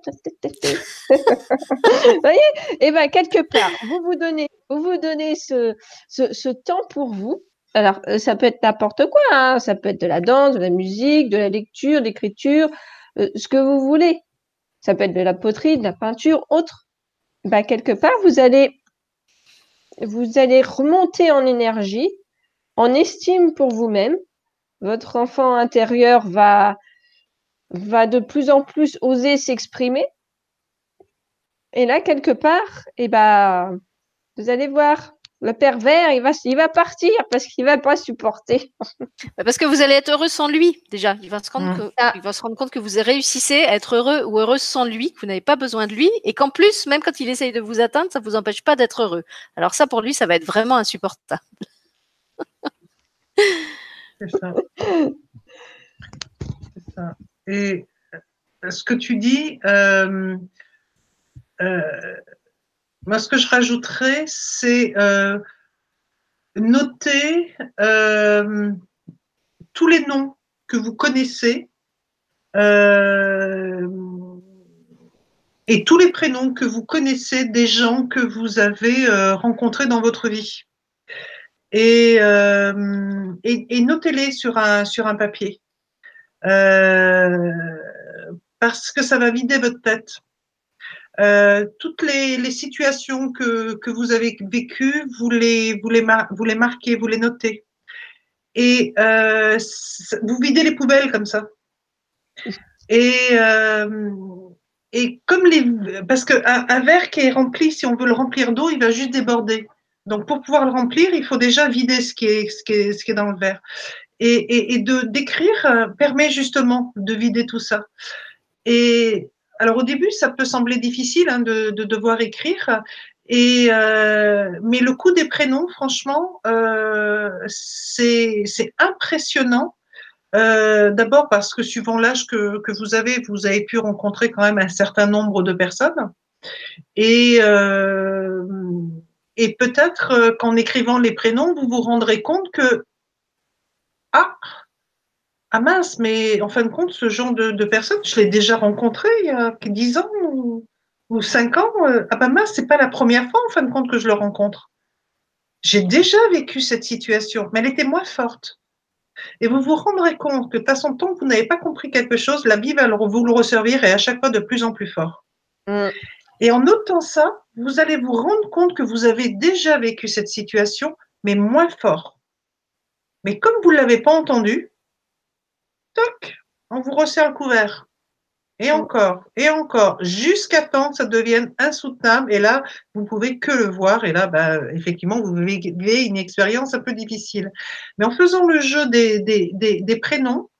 vous voyez? Et bien, quelque part, vous vous donnez, vous vous donnez ce, ce, ce temps pour vous. Alors, euh, ça peut être n'importe quoi, hein. ça peut être de la danse, de la musique, de la lecture, de l'écriture, euh, ce que vous voulez. Ça peut être de la poterie, de la peinture, autre. Ben, quelque part, vous allez vous allez remonter en énergie, en estime pour vous-même. Votre enfant intérieur va, va de plus en plus oser s'exprimer. Et là, quelque part, eh ben, vous allez voir, le pervers, il va, il va partir parce qu'il va pas supporter. (laughs) Bah, parce que vous allez être heureux sans lui, déjà. Il va se rendre, mmh. que, ah. il va se rendre compte que vous réussissez à être heureux ou heureuse sans lui, que vous n'avez pas besoin de lui, et qu'en plus, même quand il essaye de vous atteindre, ça vous empêche pas d'être heureux. Alors ça, pour lui, ça va être vraiment insupportable. C'est ça. C'est ça. Et euh, ce que tu dis, euh, euh, moi, ce que je rajouterais, c'est euh, noter euh, tous les noms que vous connaissez euh, et tous les prénoms que vous connaissez des gens que vous avez euh, rencontrés dans votre vie. Et, euh, et, et notez-les sur un, sur un papier. Euh, parce que ça va vider votre tête. Euh, toutes les, situations que, vous avez vécues, vous les, marquez, vous les notez. Et euh, vous videz les poubelles comme ça. Et, euh, comme les. Parce qu'un un verre qui est rempli, si on veut le remplir d'eau, il va juste déborder. Donc, pour pouvoir le remplir, il faut déjà vider ce qui est, dans le verre. Et, de d'écrire permet justement de vider tout ça. Et alors au début, ça peut sembler difficile hein, de, de, devoir écrire, euh, mais le coup des prénoms, franchement, euh, c'est impressionnant. Euh, D'abord parce que suivant l'âge que, vous avez, vous avez pu rencontrer quand même un certain nombre de personnes. Et, et peut-être qu'en écrivant les prénoms, vous vous rendrez compte que ah, ah mince, mais en fin de compte, ce genre de, de personne, je l'ai déjà rencontré il y a 10 ans ou, ou 5 ans. Euh, ah ben mince, c'est pas la première fois en fin de compte que je le rencontre. J'ai déjà vécu cette situation, mais elle était moins forte. Et vous vous rendrez compte que de façon, tant que vous n'avez pas compris quelque chose, la vie va vous le resservir et à chaque fois de plus en plus fort. Mm. Et en notant ça, vous allez vous rendre compte que vous avez déjà vécu cette situation, mais moins fort. Mais comme vous ne l'avez pas entendu, toc, on vous resserre le couvert. Et encore, et encore, jusqu'à temps que ça devienne insoutenable. Et là, vous pouvez que le voir. Et là, bah, effectivement, vous vivez une expérience un peu difficile. Mais en faisant le jeu des, des, des, des prénoms,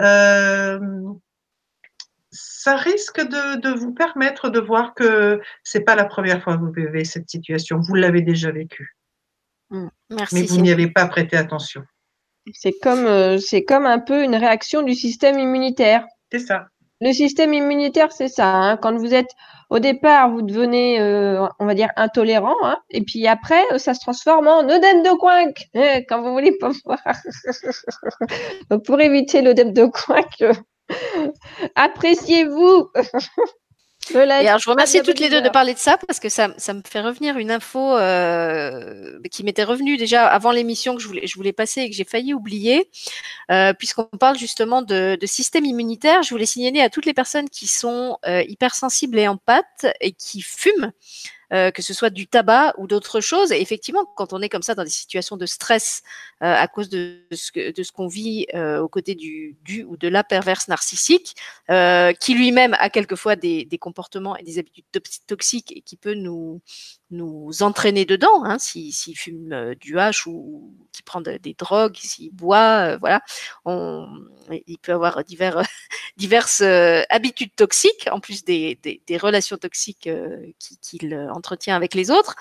euh, ça risque de, de, vous permettre de voir que c'est pas la première fois que vous vivez cette situation. Vous l'avez déjà vécue. Mmh, merci. Mais vous n'y avez pas prêté attention. C'est comme, euh, c'est comme un peu une réaction du système immunitaire. C'est ça. Le système immunitaire, c'est ça. Hein. Quand vous êtes au départ, vous devenez, euh, on va dire, intolérant, hein, et puis après, ça se transforme en œdème de coin, quand vous voulez pas voir. (laughs) Donc, pour éviter l'œdème de coin, (laughs) appréciez-vous. (laughs) Et alors, je remercie toutes les deux de parler de ça parce que ça, ça me fait revenir une info euh, qui m'était revenue déjà avant l'émission que je voulais, je voulais passer et que j'ai failli oublier. Euh, Puisqu'on parle justement de, de, système immunitaire, je voulais signaler à toutes les personnes qui sont euh, hypersensibles et en pâte et qui fument euh, que ce soit du tabac ou d'autres choses. Et effectivement, quand on est comme ça dans des situations de stress euh, à cause de ce, de ce qu'on vit euh, aux côtés du, du ou de la perverse narcissique, qui lui-même a quelquefois des, des, comportements et des habitudes toxiques et qui peut nous nous entraîner dedans, hein, s'il si, fume du hache ou, qui prend des drogues, s'il boit, voilà, on, il peut avoir divers, (laughs) diverses habitudes toxiques en plus des, des, relations toxiques qu'il entretient avec les autres.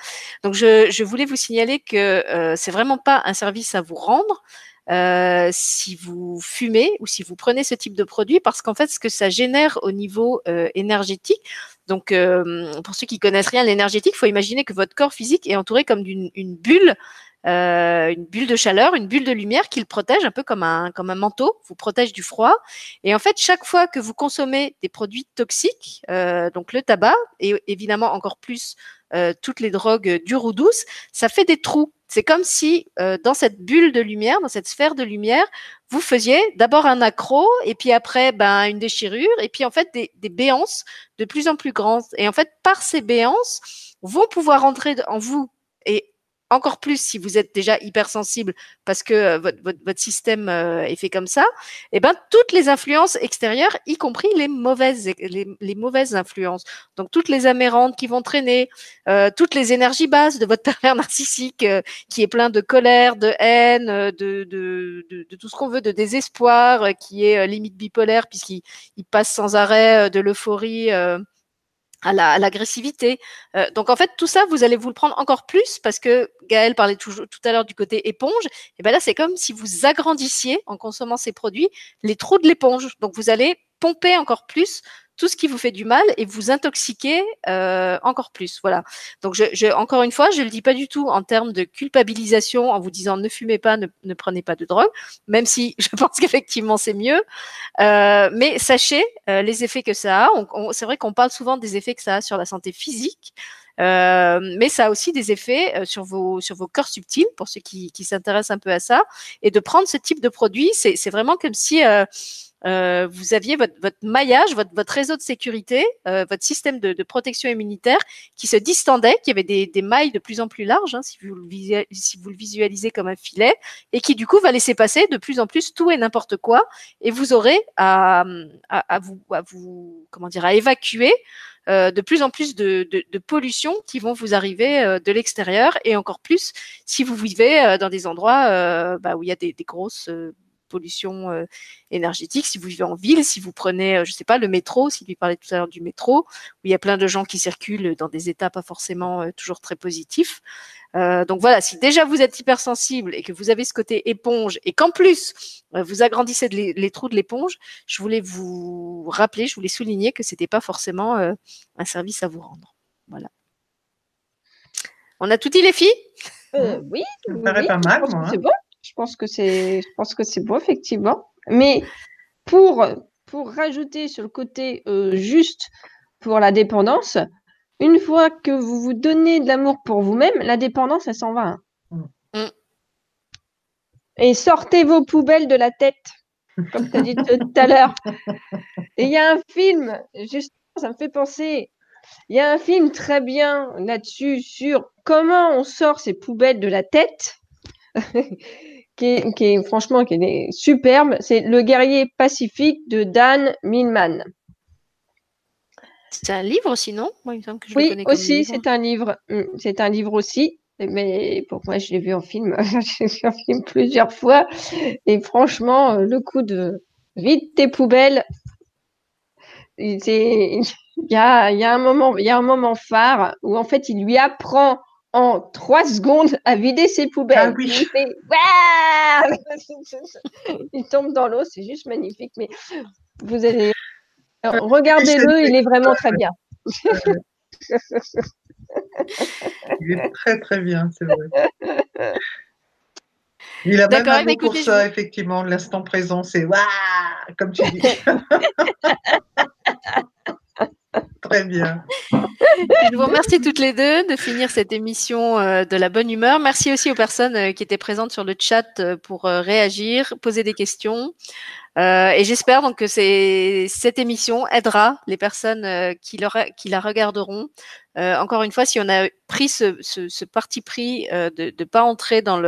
Donc je, je voulais vous signaler que euh, c'est vraiment pas un service à vous rendre. Euh, si vous fumez ou si vous prenez ce type de produit, parce qu'en fait, ce que ça génère au niveau euh, énergétique, donc euh, pour ceux qui connaissent rien l'énergétique, il faut imaginer que votre corps physique est entouré comme d'une bulle euh, une bulle de chaleur, une bulle de lumière qui le protège un peu comme un, comme un manteau, vous protège du froid. Et en fait, chaque fois que vous consommez des produits toxiques, euh, donc le tabac et évidemment encore plus toutes les drogues dures ou douces, ça fait des trous. C'est comme si euh, dans cette bulle de lumière, dans cette sphère de lumière, vous faisiez d'abord un accro et puis après ben, une déchirure et puis en fait des, des béances de plus en plus grandes. Et en fait, par ces béances, vont pouvoir entrer en vous et encore plus si vous êtes déjà hypersensible parce que euh, votre, système euh, est fait comme ça, et eh ben toutes les influences extérieures, y compris les mauvaises, influences. Donc toutes les amérantes qui vont traîner, euh, toutes les énergies basses de votre pervers narcissique qui est plein de colère, de haine, de, tout ce qu'on veut, de désespoir, qui est limite bipolaire puisqu'il il passe sans arrêt de l'euphorie à l'agressivité. euh, donc en fait, tout ça, vous allez vous le prendre encore plus parce que Gaël parlait toujours, tout à l'heure du côté éponge. Et ben là, c'est comme si vous agrandissiez en consommant ces produits les trous de l'éponge. Donc vous allez pomper encore plus tout ce qui vous fait du mal et vous intoxiquer euh, encore plus. Voilà. Donc, je, je, encore une fois, je le dis pas du tout en termes de culpabilisation, en vous disant ne fumez pas, ne, ne prenez pas de drogue, même si (laughs) je pense qu'effectivement c'est mieux. Euh, mais sachez euh, les effets que ça a. c'est vrai qu'on parle souvent des effets que ça a sur la santé physique. Euh, mais ça a aussi des effets euh, sur vos sur vos corps subtils pour ceux qui, qui s'intéressent un peu à ça et de prendre ce type de produit c'est c'est vraiment comme si euh, euh, vous aviez votre, votre maillage, votre, votre, réseau de sécurité, euh, votre système de, de, protection immunitaire qui se distendait, qui avait des, des mailles de plus en plus larges, hein, si, vous le si vous le visualisez comme un filet, et qui du coup va laisser passer de plus en plus tout et n'importe quoi, et vous aurez à, à, à, vous, à vous, comment dire, à évacuer euh, de plus en plus de, de, de, pollution qui vont vous arriver euh, de l'extérieur et encore plus si vous vivez euh, dans des endroits bah, où il y a des, des grosses pollution euh, énergétique. Si vous vivez en ville, si vous prenez, euh, je sais pas, le métro, si lui parlait tout à l'heure du métro, où il y a plein de gens qui circulent dans des états pas forcément euh, toujours très positifs. donc voilà, si déjà vous êtes hypersensible et que vous avez ce côté éponge et qu'en plus vous agrandissez les, trous de l'éponge, je voulais vous rappeler, je voulais souligner que c'était pas forcément un service à vous rendre. Voilà. On a tout dit les filles? Oui, ça me paraît pas mal. Moi, hein. C'est bon. Je pense que c'est, je pense que c'est beau, effectivement. Mais pour, pour rajouter sur le côté euh, juste pour la dépendance, une fois que vous vous donnez de l'amour pour vous-même, la dépendance, elle s'en va. Hein. Mm. Et sortez vos poubelles de la tête, comme tu as dit tout à l'heure. Et il y a un film, juste, ça me fait penser, il y a un film très bien là-dessus sur comment on sort ces poubelles de la tête. Qui est, franchement qui est superbe. C'est Le guerrier pacifique de Dan Millman. C'est un livre sinon Moi, il me semble que je oui, le aussi, c'est un livre. Mm, c'est un livre aussi. Mais pour moi, je l'ai vu en film. (laughs) Vu en film plusieurs fois. Et franchement, le coup de vide tes poubelles, (laughs) il y a, y a un moment, il y a un moment phare où en fait, il lui apprend en trois secondes à vider ses poubelles. Ah il, tombe dans l'eau, c'est juste magnifique. Mais vous allez regardez-le, il est vraiment très bien. il est très très bien, c'est vrai. Il a même un mot pour ça, effectivement, l'instant présent, c'est waouh, comme tu dis. (laughs) Très bien. Je vous remercie toutes les deux de finir cette émission euh, de la bonne humeur. Merci aussi aux personnes euh, qui étaient présentes sur le chat euh, pour réagir, poser des questions. et j'espère donc que cette émission aidera les personnes qui, la regarderont. encore une fois, si on a pris ce, parti pris de ne pas entrer dans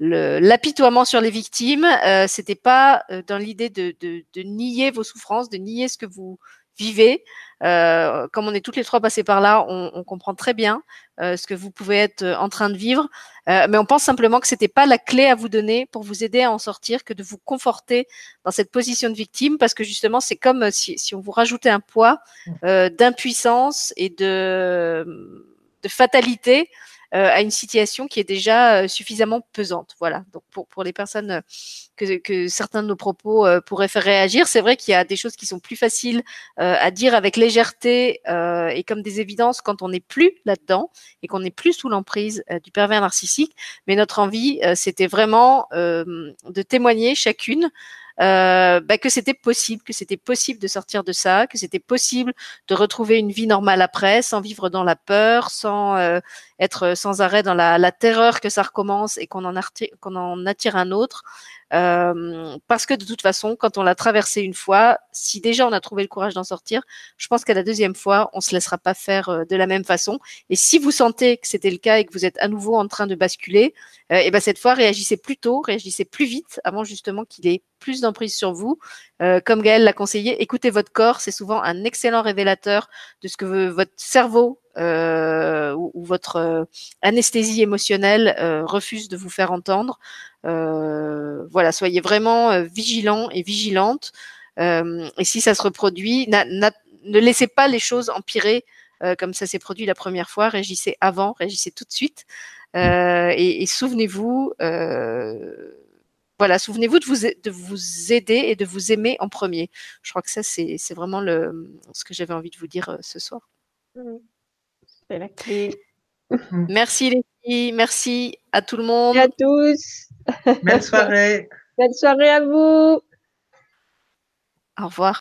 l'apitoiement sur les victimes, euh, c'était pas dans l'idée de, nier vos souffrances, de nier ce que vous vivez. Euh, comme on est toutes les trois passées par là, on, on comprend très bien euh, ce que vous pouvez être euh, en train de vivre, euh, mais on pense simplement que c'était pas la clé à vous donner pour vous aider à en sortir, que de vous conforter dans cette position de victime, parce que justement c'est comme si, si, on vous rajoutait un poids mmh. d'impuissance et de, de fatalité à une situation qui est déjà euh, suffisamment pesante. Voilà. Donc pour, pour les personnes euh, que, que certains de nos propos pourraient faire réagir, c'est vrai qu'il y a des choses qui sont plus faciles à dire avec légèreté et comme des évidences quand on n'est plus là-dedans et qu'on n'est plus sous l'emprise du pervers narcissique. Mais notre envie, c'était vraiment de témoigner chacune euh, bah, que c'était possible, que c'était possible de sortir de ça, que c'était possible de retrouver une vie normale après, sans vivre dans la peur, sans euh, être sans arrêt dans la, la, terreur que ça recommence et qu'on en, en attire un autre. Euh, parce que de toute façon, quand on l'a traversé une fois, si déjà on a trouvé le courage d'en sortir, je pense qu'à la deuxième fois, on se laissera pas faire euh, de la même façon. Et si vous sentez que c'était le cas et que vous êtes à nouveau en train de basculer, euh, et ben cette fois, réagissez plus tôt, réagissez plus vite, avant justement qu'il ait plus d'emprise sur vous. Euh, comme Gaël l'a conseillé, écoutez votre corps, c'est souvent un excellent révélateur de ce que votre cerveau euh, ou, votre euh, anesthésie émotionnelle euh, refuse de vous faire entendre. Voilà, soyez vraiment vigilants et vigilantes. et si ça se reproduit, ne laissez pas les choses empirer comme ça s'est produit la première fois. Réagissez avant, réagissez tout de suite. Et, souvenez-vous voilà, souvenez-vous de vous, de vous aider et de vous aimer en premier. Je crois que ça, c'est vraiment ce que j'avais envie de vous dire ce soir. C'est la clé. (laughs) Merci les filles, merci à tout le monde. Merci à tous. Belle soirée. (laughs) Belle soirée à vous. Au revoir.